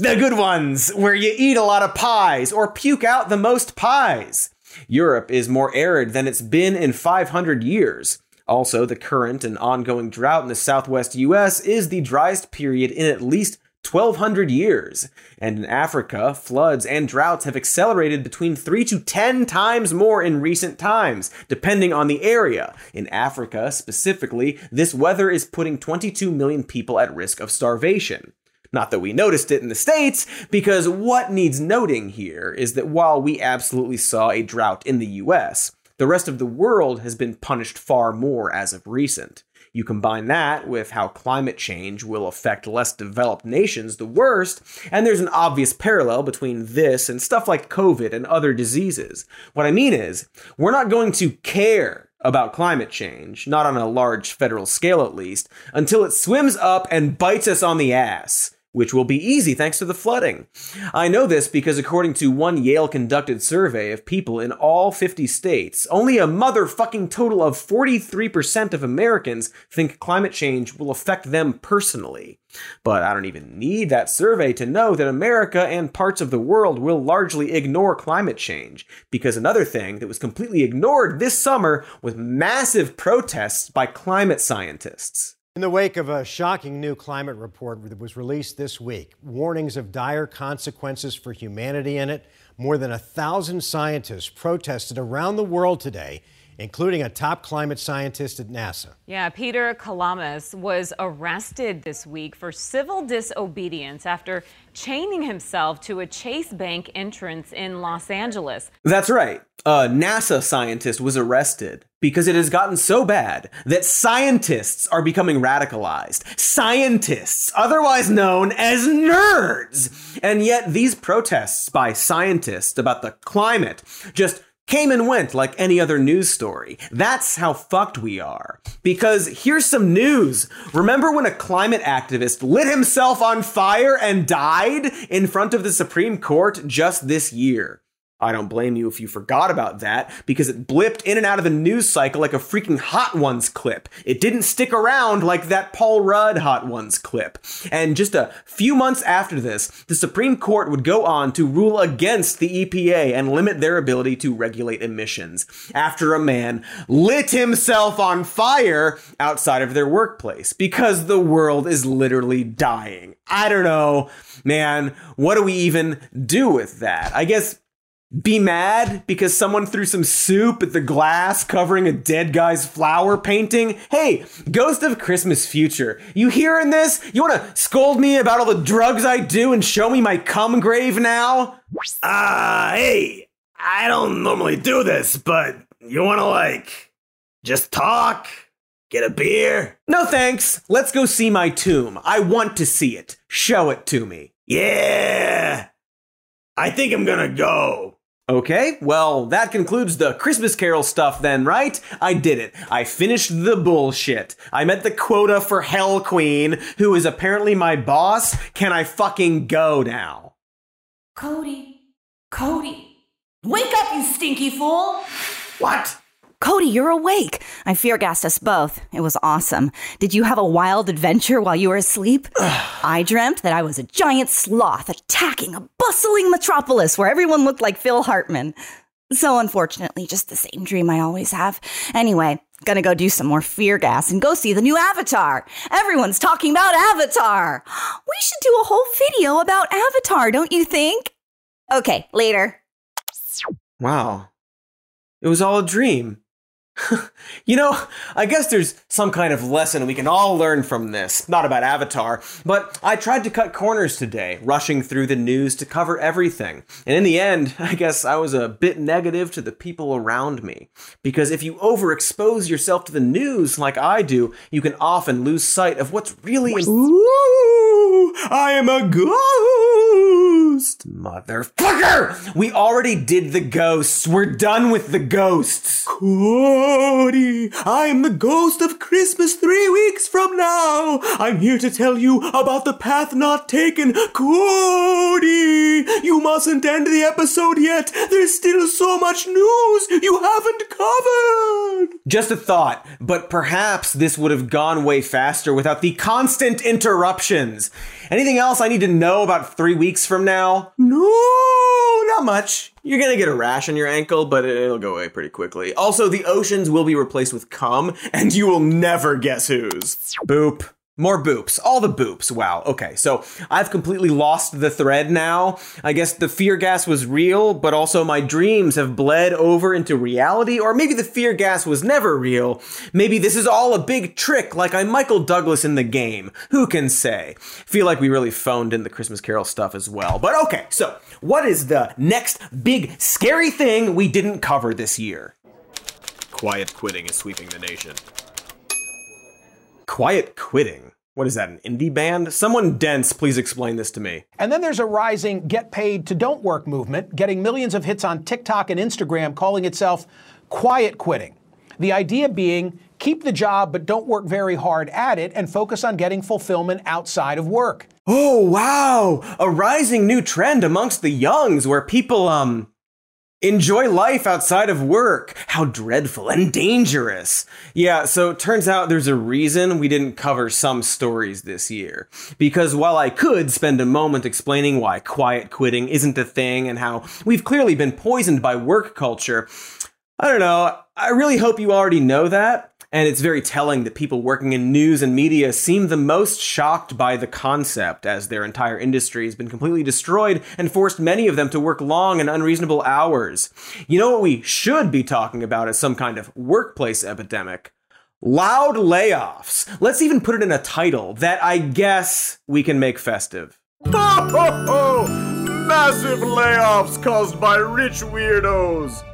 the good ones, where you eat a lot of pies or puke out the most pies. Europe is more arid than it's been in 500 years. Also, the current and ongoing drought in the southwest US is the driest period in at least 1200 years. And in Africa, floods and droughts have accelerated between 3 to 10 times more in recent times, depending on the area. In Africa, specifically, this weather is putting 22 million people at risk of starvation. Not that we noticed it in the States, because what needs noting here is that while we absolutely saw a drought in the US, the rest of the world has been punished far more as of recent. You combine that with how climate change will affect less developed nations the worst, and there's an obvious parallel between this and stuff like COVID and other diseases. What I mean is, we're not going to care about climate change, not on a large federal scale at least, until it swims up and bites us on the ass which will be easy thanks to the flooding. I know this because, according to one Yale conducted survey of people in all 50 states, only a motherfucking total of 43% of Americans think climate change will affect them personally. But I don't even need that survey to know that America and parts of the world will largely ignore climate change. Because another thing that was completely ignored this summer was massive protests by climate scientists. In the wake of a shocking new climate report that was released this week, warnings of dire consequences for humanity in it, more than a thousand scientists protested around the world today including a top climate scientist at NASA. Yeah, Peter Kalmus was arrested this week for civil disobedience after chaining himself to a Chase Bank entrance in Los Angeles. That's right. A NASA scientist was arrested because it has gotten so bad that scientists are becoming radicalized. Scientists, otherwise known as nerds. And yet, these protests by scientists about the climate just came and went like any other news story. That's how fucked we are. Because here's some news. Remember when a climate activist lit himself on fire and died in front of the Supreme Court just this year? I don't blame you if you forgot about that because it blipped in and out of the news cycle like a freaking Hot Ones clip. It didn't stick around like that Paul Rudd Hot Ones clip. And just a few months after this, the Supreme Court would go on to rule against the EPA and limit their ability to regulate emissions after a man lit himself on fire outside of their workplace because the world is literally dying. I don't know, man. What do we even do with that? I guess be mad because someone threw some soup at the glass covering a dead guy's flower painting? Hey, Ghost of Christmas Future, you hearing this? You want to scold me about all the drugs I do and show me my cum grave now? Ah, uh, hey, I don't normally do this, but you want to like just talk? Get a beer? No thanks. Let's go see my tomb. I want to see it. Show it to me. Yeah. I think I'm gonna go. Okay, well, that concludes the Christmas Carol stuff then, right? I did it. I finished the bullshit. I met the quota for Hell Queen, who is apparently my boss. Can I fucking go now? Cody. Cody. Wake up, you stinky fool! What? Cody, you're awake. I fear gassed us both. It was awesome. Did you have a wild adventure while you were asleep? I dreamt that I was a giant sloth attacking a bustling metropolis where everyone looked like Phil Hartman. So, unfortunately, just the same dream I always have. Anyway, gonna go do some more fear gas and go see the new Avatar. Everyone's talking about Avatar. We should do a whole video about Avatar, don't you think? Okay, later. Wow. It was all a dream. you know, I guess there's some kind of lesson we can all learn from this. Not about Avatar, but I tried to cut corners today, rushing through the news to cover everything. And in the end, I guess I was a bit negative to the people around me. Because if you overexpose yourself to the news like I do, you can often lose sight of what's really. Ooh, I am a Motherfucker! We already did the ghosts. We're done with the ghosts. Cody, I am the ghost of Christmas three weeks from now. I'm here to tell you about the path not taken. Cody, you mustn't end the episode yet. There's still so much news you haven't covered. Just a thought, but perhaps this would have gone way faster without the constant interruptions. Anything else I need to know about three weeks from now? No, not much. You're gonna get a rash on your ankle, but it'll go away pretty quickly. Also, the oceans will be replaced with cum, and you will never guess whose. Boop. More boops. All the boops. Wow. Okay. So I've completely lost the thread now. I guess the fear gas was real, but also my dreams have bled over into reality. Or maybe the fear gas was never real. Maybe this is all a big trick, like I'm Michael Douglas in the game. Who can say? Feel like we really phoned in the Christmas Carol stuff as well. But okay. So what is the next big scary thing we didn't cover this year? Quiet quitting is sweeping the nation. Quiet quitting? What is that, an indie band? Someone dense, please explain this to me. And then there's a rising get paid to don't work movement, getting millions of hits on TikTok and Instagram, calling itself quiet quitting. The idea being keep the job, but don't work very hard at it and focus on getting fulfillment outside of work. Oh, wow! A rising new trend amongst the youngs where people, um, Enjoy life outside of work. How dreadful and dangerous. Yeah, so it turns out there's a reason we didn't cover some stories this year. Because while I could spend a moment explaining why quiet quitting isn't a thing and how we've clearly been poisoned by work culture, I don't know, I really hope you already know that. And it's very telling that people working in news and media seem the most shocked by the concept, as their entire industry has been completely destroyed and forced many of them to work long and unreasonable hours. You know what we should be talking about as some kind of workplace epidemic? Loud layoffs. Let's even put it in a title that I guess we can make festive. Ho ho ho! Massive layoffs caused by rich weirdos.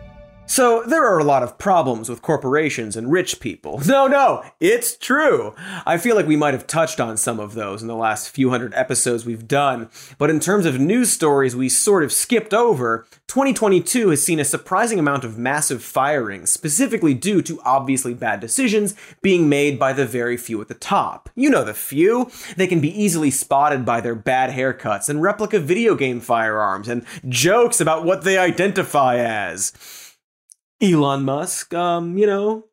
So, there are a lot of problems with corporations and rich people. No, no, it's true. I feel like we might have touched on some of those in the last few hundred episodes we've done, but in terms of news stories we sort of skipped over, 2022 has seen a surprising amount of massive firings, specifically due to obviously bad decisions being made by the very few at the top. You know the few. They can be easily spotted by their bad haircuts and replica video game firearms and jokes about what they identify as. Elon Musk, um, you know,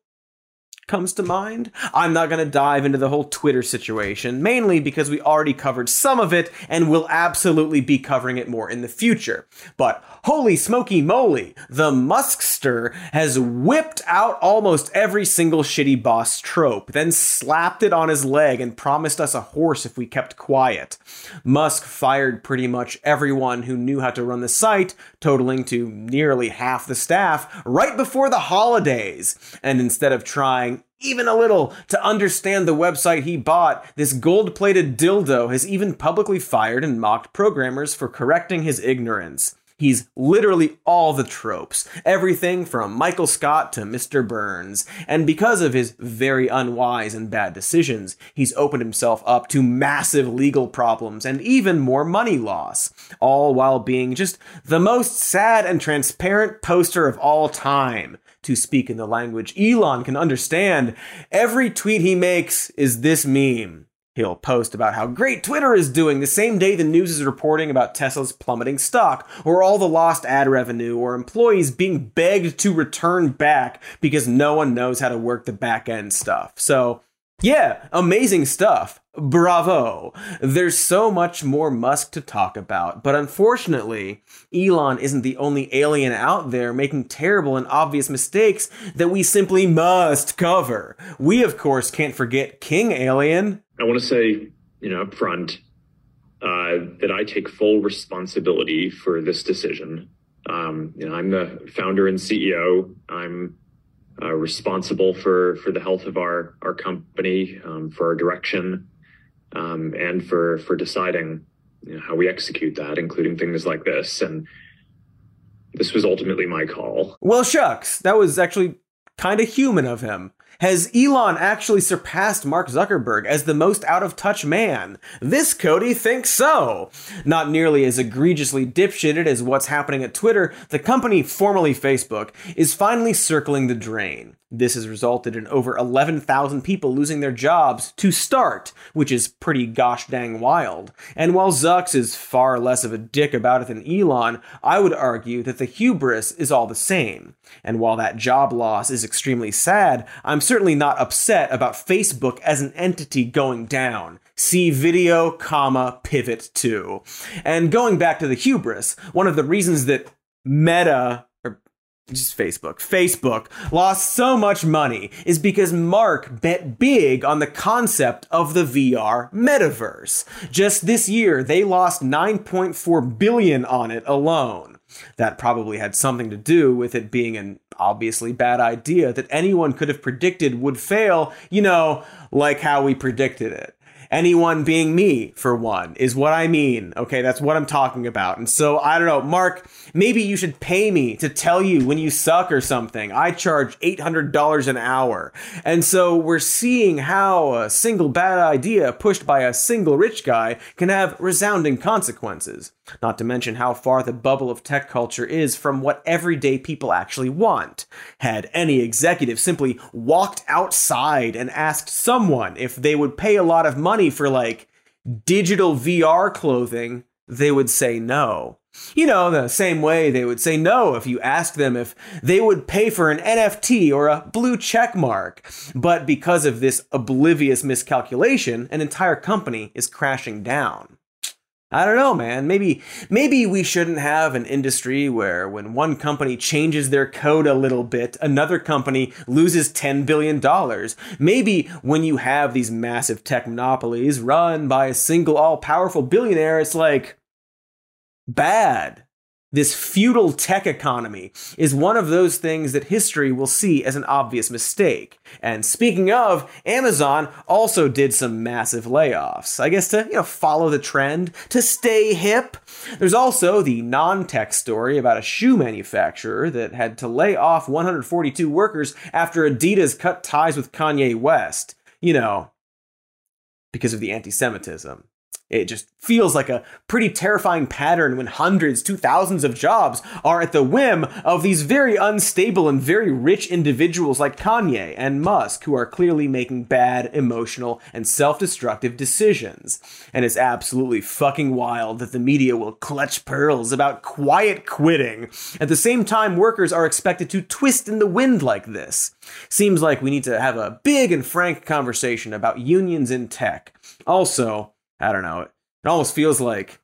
comes to mind. I'm not going to dive into the whole Twitter situation, mainly because we already covered some of it and will absolutely be covering it more in the future. But holy smoky moly, the Muskster has whipped out almost every single shitty boss trope, then slapped it on his leg and promised us a horse if we kept quiet. Musk fired pretty much everyone who knew how to run the site, totaling to nearly half the staff, right before the holidays. And instead of trying even a little to understand the website he bought, this gold plated dildo has even publicly fired and mocked programmers for correcting his ignorance. He's literally all the tropes, everything from Michael Scott to Mr. Burns. And because of his very unwise and bad decisions, he's opened himself up to massive legal problems and even more money loss, all while being just the most sad and transparent poster of all time to speak in the language Elon can understand. Every tweet he makes is this meme. He'll post about how great Twitter is doing the same day the news is reporting about Tesla's plummeting stock, or all the lost ad revenue, or employees being begged to return back because no one knows how to work the back end stuff. So, yeah, amazing stuff. Bravo. There's so much more Musk to talk about, but unfortunately, Elon isn't the only alien out there making terrible and obvious mistakes that we simply must cover. We, of course, can't forget King Alien. I want to say, you know, up front, uh, that I take full responsibility for this decision. Um, you know, I'm the founder and CEO. I'm uh, responsible for for the health of our our company, um, for our direction, um, and for for deciding you know, how we execute that, including things like this. And this was ultimately my call. Well, shucks, that was actually kind of human of him. Has Elon actually surpassed Mark Zuckerberg as the most out of touch man? This Cody thinks so. Not nearly as egregiously dipshitted as what's happening at Twitter, the company formerly Facebook is finally circling the drain. This has resulted in over 11,000 people losing their jobs to start, which is pretty gosh dang wild. And while Zucks is far less of a dick about it than Elon, I would argue that the hubris is all the same. And while that job loss is extremely sad, I'm certainly not upset about Facebook as an entity going down. See video, comma, pivot to. And going back to the hubris, one of the reasons that Meta or just Facebook. Facebook lost so much money is because Mark bet big on the concept of the VR metaverse. Just this year, they lost 9.4 billion on it alone. That probably had something to do with it being an obviously bad idea that anyone could have predicted would fail, you know, like how we predicted it anyone being me for one is what I mean. Okay, that's what I'm talking about. And so I don't know, Mark, maybe you should pay me to tell you when you suck or something. I charge $800 an hour. And so we're seeing how a single bad idea pushed by a single rich guy can have resounding consequences. Not to mention how far the bubble of tech culture is from what everyday people actually want. Had any executive simply walked outside and asked someone if they would pay a lot of money for like digital VR clothing, they would say no. You know, the same way they would say no if you asked them if they would pay for an NFT or a blue check mark. But because of this oblivious miscalculation, an entire company is crashing down. I don't know, man. Maybe maybe we shouldn't have an industry where when one company changes their code a little bit, another company loses 10 billion dollars. Maybe when you have these massive tech monopolies run by a single all-powerful billionaire, it's like bad. This feudal tech economy is one of those things that history will see as an obvious mistake. And speaking of, Amazon also did some massive layoffs. I guess to, you know, follow the trend, to stay hip. There's also the non-tech story about a shoe manufacturer that had to lay off 142 workers after Adidas cut ties with Kanye West. You know, because of the anti-Semitism. It just feels like a pretty terrifying pattern when hundreds to thousands of jobs are at the whim of these very unstable and very rich individuals like Kanye and Musk, who are clearly making bad, emotional, and self destructive decisions. And it's absolutely fucking wild that the media will clutch pearls about quiet quitting. At the same time, workers are expected to twist in the wind like this. Seems like we need to have a big and frank conversation about unions in tech. Also, I don't know. It almost feels like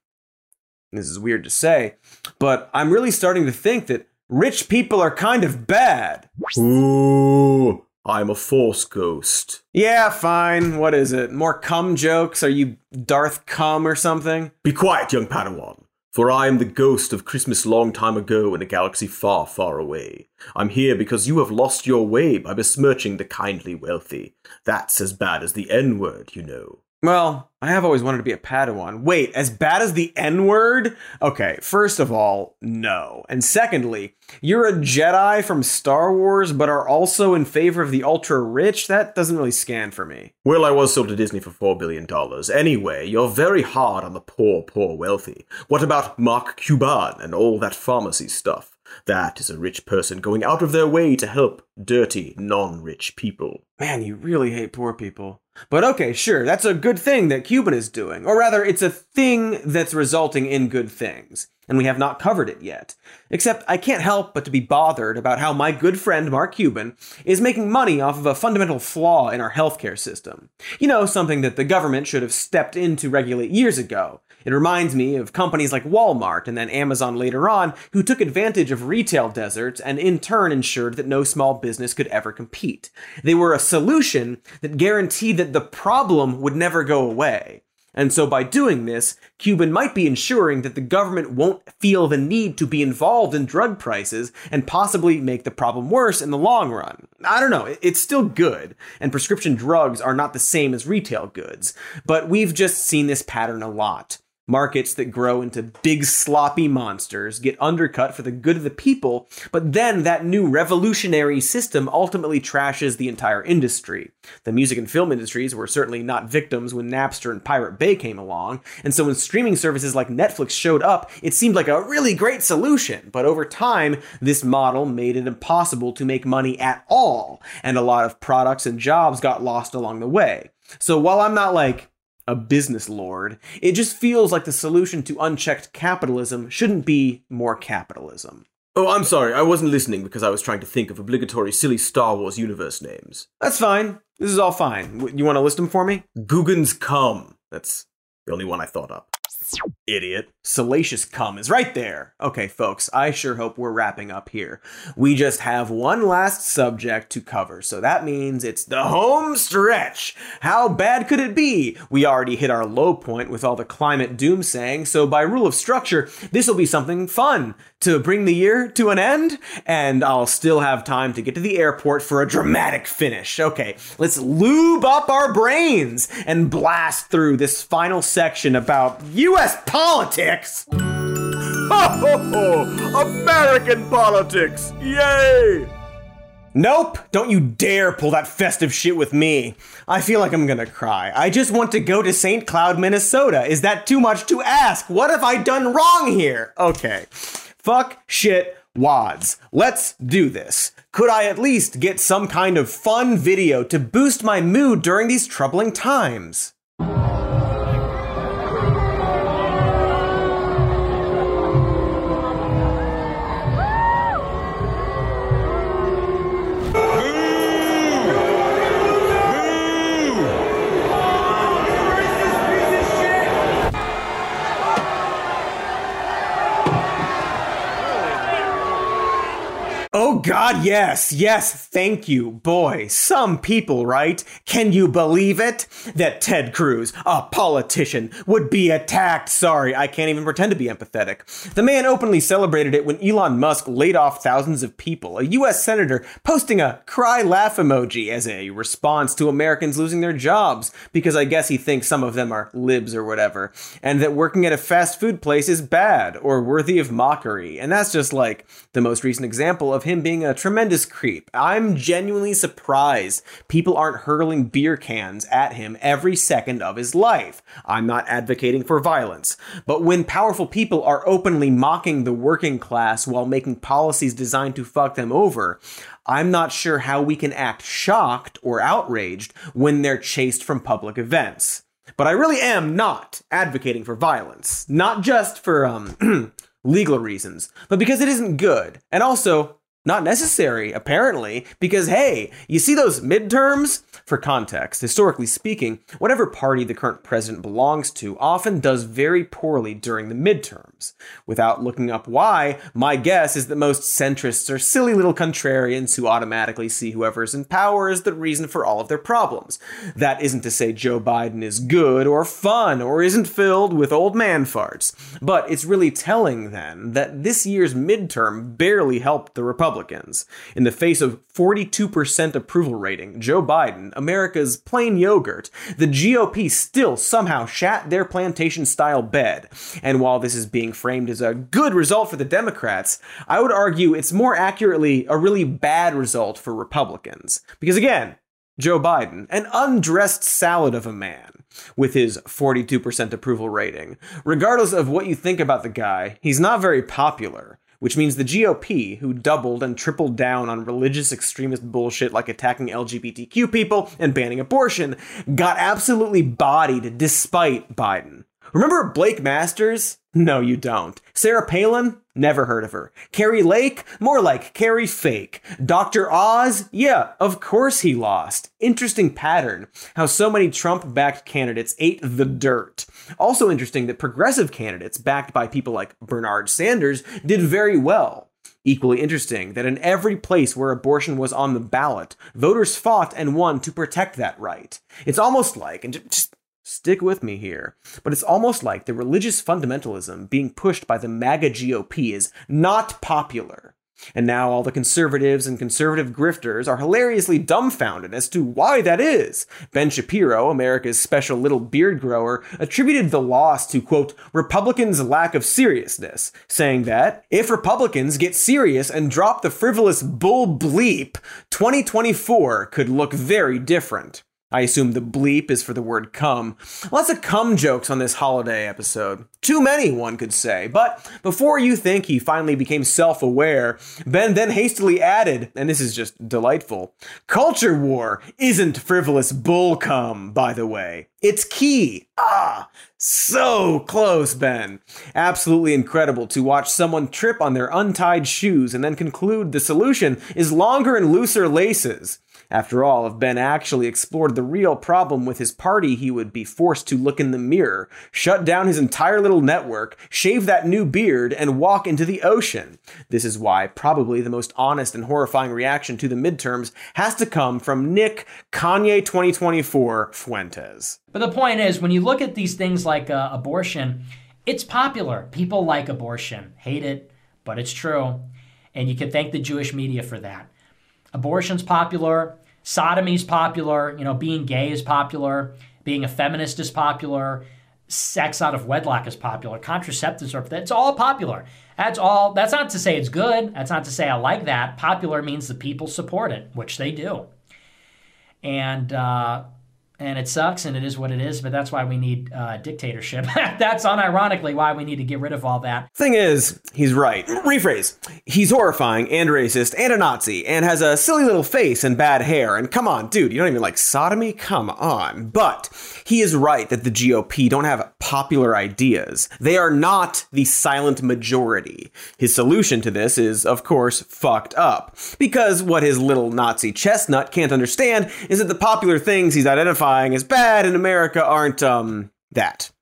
this is weird to say, but I'm really starting to think that rich people are kind of bad. Ooh, I'm a force ghost. Yeah, fine. What is it? More cum jokes? Are you Darth Cum or something? Be quiet, young Padawan. For I am the ghost of Christmas long time ago in a galaxy far, far away. I'm here because you have lost your way by besmirching the kindly wealthy. That's as bad as the N word, you know. Well, I have always wanted to be a Padawan. Wait, as bad as the N word? Okay, first of all, no. And secondly, you're a Jedi from Star Wars, but are also in favor of the ultra rich? That doesn't really scan for me. Well, I was sold to Disney for $4 billion. Anyway, you're very hard on the poor, poor wealthy. What about Mark Cuban and all that pharmacy stuff? That is a rich person going out of their way to help dirty, non rich people. Man, you really hate poor people. But okay, sure, that's a good thing that Cuban is doing. Or rather, it's a thing that's resulting in good things. And we have not covered it yet. Except I can't help but to be bothered about how my good friend Mark Cuban is making money off of a fundamental flaw in our healthcare system. You know, something that the government should have stepped in to regulate years ago. It reminds me of companies like Walmart and then Amazon later on, who took advantage of retail deserts and in turn ensured that no small business could ever compete. They were a solution that guaranteed that the problem would never go away. And so by doing this, Cuban might be ensuring that the government won't feel the need to be involved in drug prices and possibly make the problem worse in the long run. I don't know, it's still good, and prescription drugs are not the same as retail goods, but we've just seen this pattern a lot. Markets that grow into big sloppy monsters get undercut for the good of the people, but then that new revolutionary system ultimately trashes the entire industry. The music and film industries were certainly not victims when Napster and Pirate Bay came along, and so when streaming services like Netflix showed up, it seemed like a really great solution, but over time, this model made it impossible to make money at all, and a lot of products and jobs got lost along the way. So while I'm not like a business lord. It just feels like the solution to unchecked capitalism shouldn't be more capitalism. Oh, I'm sorry, I wasn't listening because I was trying to think of obligatory silly Star Wars universe names. That's fine. This is all fine. You want to list them for me? Guggen's Come. That's the only one I thought up. Idiot. Salacious cum is right there. Okay, folks, I sure hope we're wrapping up here. We just have one last subject to cover, so that means it's the home stretch. How bad could it be? We already hit our low point with all the climate doomsaying, so by rule of structure, this will be something fun to bring the year to an end, and I'll still have time to get to the airport for a dramatic finish. Okay, let's lube up our brains and blast through this final section about U.S. politics. Ho ho ho! American politics! Yay! Nope, don't you dare pull that festive shit with me. I feel like I'm gonna cry. I just want to go to St. Cloud, Minnesota. Is that too much to ask? What have I done wrong here? Okay. Fuck shit wads. Let's do this. Could I at least get some kind of fun video to boost my mood during these troubling times? God, yes, yes, thank you. Boy, some people, right? Can you believe it? That Ted Cruz, a politician, would be attacked. Sorry, I can't even pretend to be empathetic. The man openly celebrated it when Elon Musk laid off thousands of people. A U.S. senator posting a cry laugh emoji as a response to Americans losing their jobs, because I guess he thinks some of them are libs or whatever, and that working at a fast food place is bad or worthy of mockery. And that's just like the most recent example of him being a tremendous creep. I'm genuinely surprised people aren't hurling beer cans at him every second of his life. I'm not advocating for violence. But when powerful people are openly mocking the working class while making policies designed to fuck them over, I'm not sure how we can act shocked or outraged when they're chased from public events. But I really am not advocating for violence, not just for um legal reasons, but because it isn't good. And also, not necessary, apparently, because hey, you see those midterms? For context, historically speaking, whatever party the current president belongs to often does very poorly during the Without looking up why, my guess is that most centrists are silly little contrarians who automatically see whoever's in power as the reason for all of their problems. That isn't to say Joe Biden is good or fun or isn't filled with old man farts, but it's really telling then that this year's midterm barely helped the. Republicans. In the face of 42% approval rating, Joe Biden, America's plain yogurt, the GOP still somehow shat their plantation style bed. And while this is being framed as a good result for the Democrats, I would argue it's more accurately a really bad result for Republicans. Because again, Joe Biden, an undressed salad of a man with his 42% approval rating. Regardless of what you think about the guy, he's not very popular which means the GOP, who doubled and tripled down on religious extremist bullshit like attacking LGBTQ people and banning abortion, got absolutely bodied despite Biden. Remember Blake Masters? No, you don't. Sarah Palin? Never heard of her. Kari Lake? More like Carrie Fake. Dr. Oz? Yeah, of course he lost. Interesting pattern. How so many Trump backed candidates ate the dirt. Also interesting that progressive candidates, backed by people like Bernard Sanders, did very well. Equally interesting that in every place where abortion was on the ballot, voters fought and won to protect that right. It's almost like, and just Stick with me here. But it's almost like the religious fundamentalism being pushed by the MAGA GOP is not popular. And now all the conservatives and conservative grifters are hilariously dumbfounded as to why that is. Ben Shapiro, America's special little beard grower, attributed the loss to, quote, Republicans' lack of seriousness, saying that if Republicans get serious and drop the frivolous bull bleep, 2024 could look very different. I assume the bleep is for the word come. Lots of cum jokes on this holiday episode. Too many, one could say. But before you think he finally became self aware, Ben then hastily added, and this is just delightful culture war isn't frivolous bull cum, by the way. It's key. Ah, so close, Ben. Absolutely incredible to watch someone trip on their untied shoes and then conclude the solution is longer and looser laces. After all, if Ben actually explored the real problem with his party, he would be forced to look in the mirror, shut down his entire little network, shave that new beard, and walk into the ocean. This is why probably the most honest and horrifying reaction to the midterms has to come from Nick Kanye 2024 Fuentes. But the point is, when you look at these things like uh, abortion, it's popular. People like abortion, hate it, but it's true. And you can thank the Jewish media for that. Abortion's popular, sodomy is popular, you know, being gay is popular, being a feminist is popular, sex out of wedlock is popular, contraceptives are it's all popular. That's all that's not to say it's good. That's not to say I like that. Popular means the people support it, which they do. And uh, and it sucks and it is what it is but that's why we need uh, dictatorship. That's unironically why we need to get rid of all that. Thing is he's right. Rephrase. He's horrifying and racist and a nazi and has a silly little face and bad hair. And come on dude you don't even like sodomy? Come on. But he is right that the gop don't have popular ideas. They are not the silent majority. His solution to this is of course fucked up. Because what his little nazi chestnut can't understand is that the popular things he's identifying as bad in America aren't um that.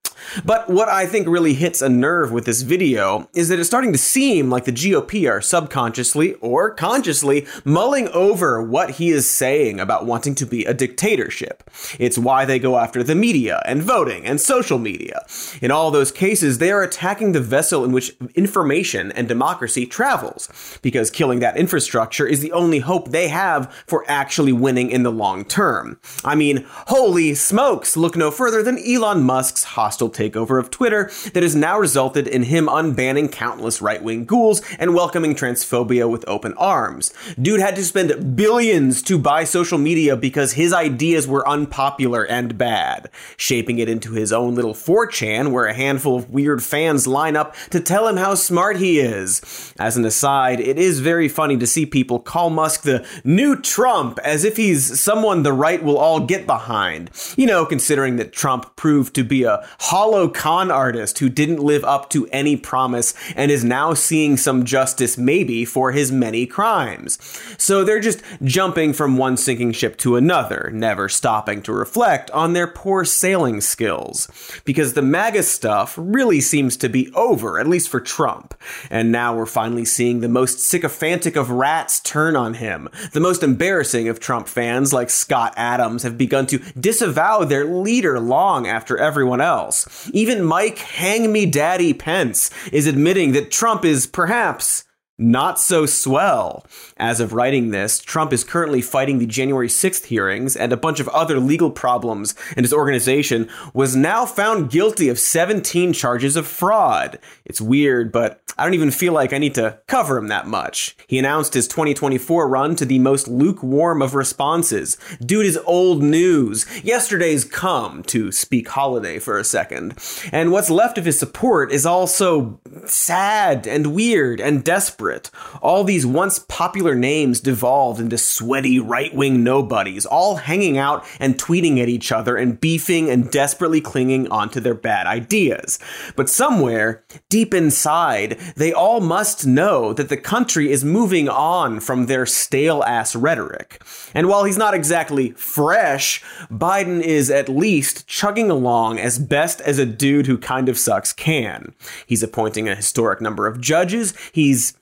But what I think really hits a nerve with this video is that it's starting to seem like the GOP are subconsciously or consciously mulling over what he is saying about wanting to be a dictatorship. It's why they go after the media and voting and social media. In all those cases, they are attacking the vessel in which information and democracy travels, because killing that infrastructure is the only hope they have for actually winning in the long term. I mean, holy smokes, look no further than Elon Musk's hostile takeover of Twitter that has now resulted in him unbanning countless right wing ghouls and welcoming transphobia with open arms. Dude had to spend billions to buy social media because his ideas were unpopular and bad, shaping it into his own little 4chan where a handful of weird fans line up to tell him how smart he is. As an aside, it is very funny to see people call Musk the new Trump as if he's someone the right will all get behind. You know, considering that Trump proved to be a hollow con artist who didn't live up to any promise and is now seeing some justice maybe for his many crimes. So they're just jumping from one sinking ship to another, never stopping to reflect on their poor sailing skills. Because the MAGA stuff really seems to be over, at least for Trump. And now we're finally seeing the most sycophantic of rats turn on him. The most embarrassing of Trump fans, like Scott Adams, have begun to disavow their leader long after everyone else. Even Mike Hang Me Daddy Pence is admitting that Trump is perhaps not so swell. As of writing this, Trump is currently fighting the January 6th hearings and a bunch of other legal problems, and his organization was now found guilty of 17 charges of fraud. It's weird, but I don't even feel like I need to cover him that much. He announced his 2024 run to the most lukewarm of responses. Dude is old news. Yesterday's come, to speak holiday for a second. And what's left of his support is also sad and weird and desperate. All these once popular names devolved into sweaty right wing nobodies, all hanging out and tweeting at each other and beefing and desperately clinging onto their bad ideas. But somewhere, inside, they all must know that the country is moving on from their stale ass rhetoric. And while he's not exactly fresh, Biden is at least chugging along as best as a dude who kind of sucks can. He's appointing a historic number of judges. He's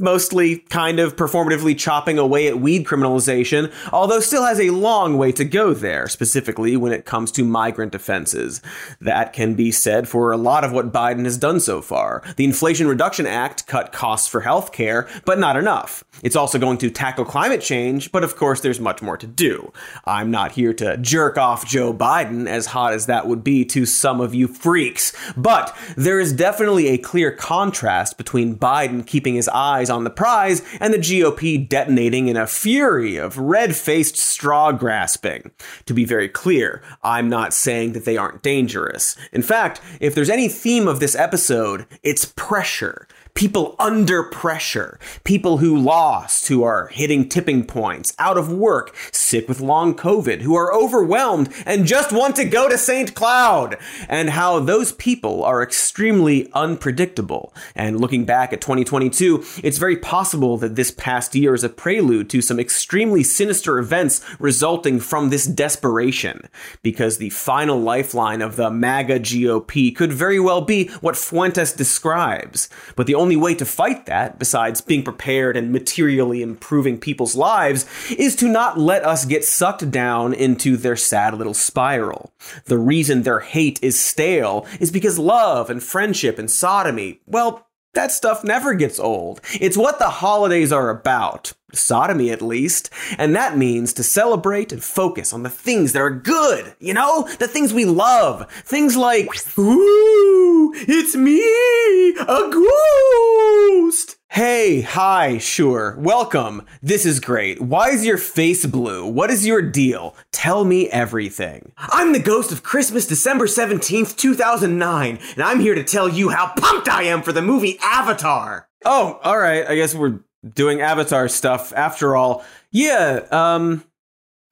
mostly kind of performatively chopping away at weed criminalization, although still has a long way to go there, specifically when it comes to migrant offenses. That can be said for a lot of what Biden has done so far. The Inflation Reduction Act cut costs for health care, but not enough. It's also going to tackle climate change, but of course there's much more to do. I'm not here to jerk off Joe Biden, as hot as that would be to some of you freaks, but there is definitely a clear contrast between Biden keeping his eyes on the prize and the GOP detonating in a fury of red faced straw grasping. To be very clear, I'm not saying that they aren't dangerous. In fact, if there's any theme of this episode, it's pressure people under pressure, people who lost, who are hitting tipping points, out of work, sick with long COVID, who are overwhelmed and just want to go to St. Cloud, and how those people are extremely unpredictable. And looking back at 2022, it's very possible that this past year is a prelude to some extremely sinister events resulting from this desperation, because the final lifeline of the MAGA GOP could very well be what Fuentes describes. But the only way to fight that, besides being prepared and materially improving people's lives, is to not let us get sucked down into their sad little spiral. The reason their hate is stale is because love and friendship and sodomy, well, that stuff never gets old. It's what the holidays are about. Sodomy, at least. And that means to celebrate and focus on the things that are good, you know? The things we love. Things like, ooh, it's me, a ghost. Hey, hi, sure, welcome. This is great. Why is your face blue? What is your deal? Tell me everything. I'm the ghost of Christmas, December 17th, 2009, and I'm here to tell you how pumped I am for the movie Avatar. Oh, alright, I guess we're doing Avatar stuff after all. Yeah, um,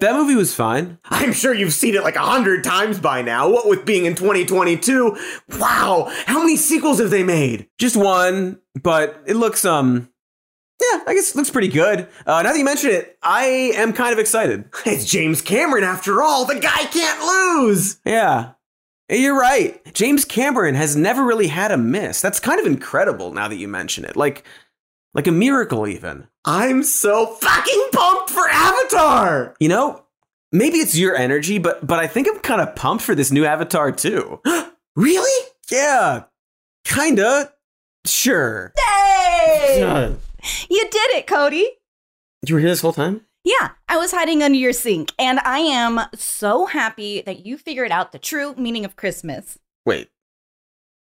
that movie was fine. I'm sure you've seen it like a hundred times by now. What with being in 2022? Wow, how many sequels have they made? Just one, but it looks um yeah, I guess it looks pretty good. Uh, now that you mention it, I am kind of excited. It's James Cameron after all. The guy can't lose. Yeah. You're right. James Cameron has never really had a miss. That's kind of incredible now that you mention it. Like like a miracle even. I'm so fucking pumped for Avatar. You know, maybe it's your energy, but but I think I'm kind of pumped for this new Avatar too. really? Yeah. Kinda. Sure. Hey! Uh, You did it, Cody. you were here this whole time? Yeah, I was hiding under your sink, and I am so happy that you figured out the true meaning of Christmas. Wait.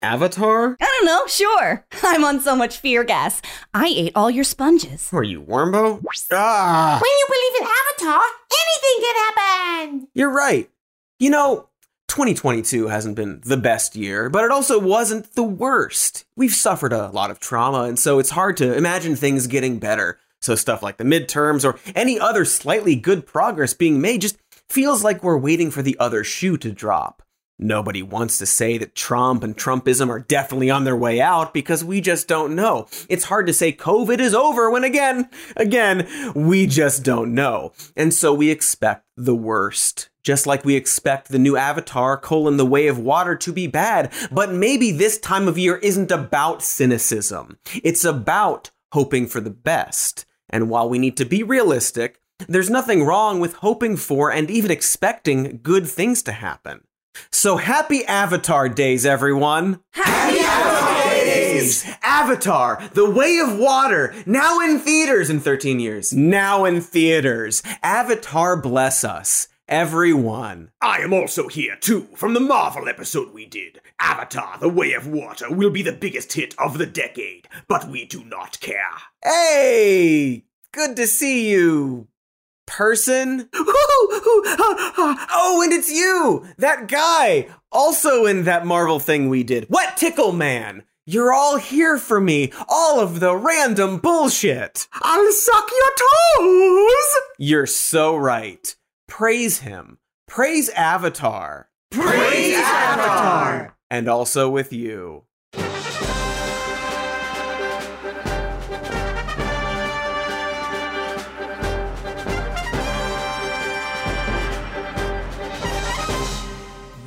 Avatar? I don't know, sure. I'm on so much fear gas. I ate all your sponges. Who are you, Wormbo? Ah. When you believe in Avatar, anything can happen. You're right. You know, 2022 hasn't been the best year, but it also wasn't the worst. We've suffered a lot of trauma, and so it's hard to imagine things getting better. So stuff like the midterms or any other slightly good progress being made just feels like we're waiting for the other shoe to drop. Nobody wants to say that Trump and Trumpism are definitely on their way out because we just don't know. It's hard to say COVID is over when again, again, we just don't know. And so we expect the worst. Just like we expect the new Avatar, colon, The Way of Water to be bad. But maybe this time of year isn't about cynicism. It's about hoping for the best. And while we need to be realistic, there's nothing wrong with hoping for and even expecting good things to happen. So happy Avatar Days, everyone! Happy Avatar Days! Avatar, The Way of Water, now in theaters in 13 years. Now in theaters. Avatar bless us, everyone. I am also here too from the Marvel episode we did. Avatar The Way of Water will be the biggest hit of the decade, but we do not care. Hey! Good to see you, person. oh, and it's you! That guy! Also in that Marvel thing we did. What Tickle Man? You're all here for me. All of the random bullshit. I'll suck your toes! You're so right. Praise him. Praise Avatar. Praise Avatar! And also with you.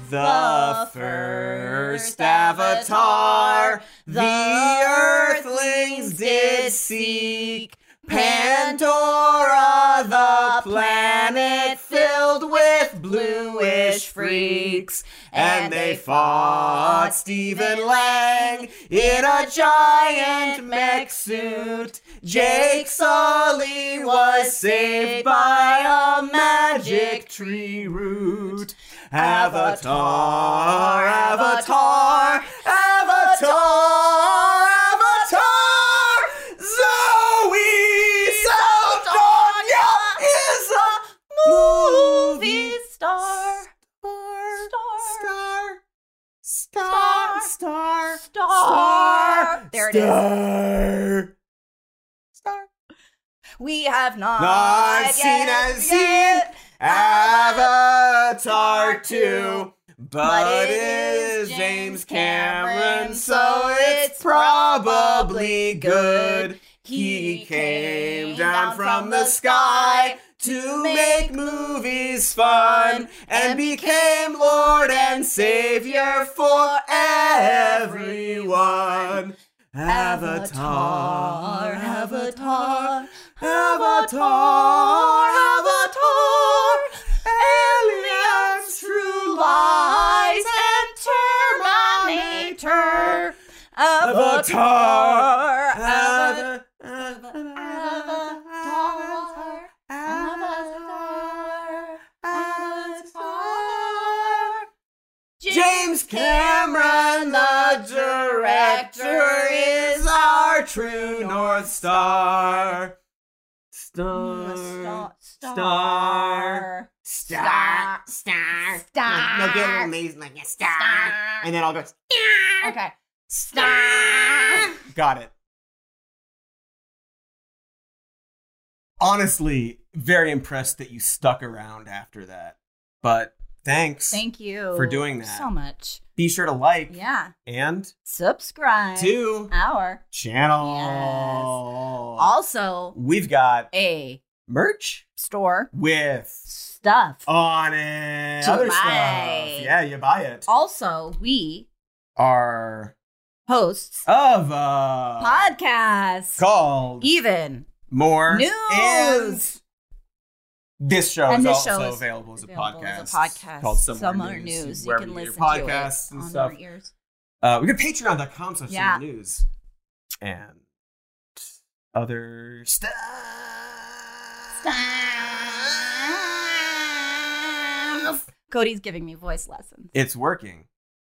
The first avatar the earthlings did seek. Pandora, the planet filled with bluish freaks. And they fought Stephen Lang in a giant mech suit. Jake Sully was saved by a magic tree root. Avatar, Avatar, Avatar. Zoe Saldana is a movie star. Star. Star. Star. Star. Star. There it is. Star. Star. We have not, Not seen yet Avatar 2. But, But it is James Cameron, so it's probably good. He came down from the sky to make movies fun and became Lord and Savior for everyone. Avatar, Avatar, Avatar, Avatar, aliens, true lies, and Terminator. Avatar, Avatar, Cameron, the director, is our true North Star. Star. Star. Star, star, Star. No, get a little amazing like a star. And then I'll go, Okay. Star. Got it. Honestly, very impressed that you stuck around after that. But thanks. Thank you For doing that. so much. Be sure to like Yeah. and Subscribe to our channel. also We've got a merch store with stuff on it. To Other buy. stuff. Yeah, you buy it. Also, we Are hosts of uh podcasts called even more news. and this show And is this also show is available as a available podcast. as a podcast. called Some More, Somewhere News. News. You can get your listen to it podcasts and on stuff. our ears. Uh, we got patreon.com slash Yeah. Some More news and other stuff. Cody's giving me voice lessons. It's working.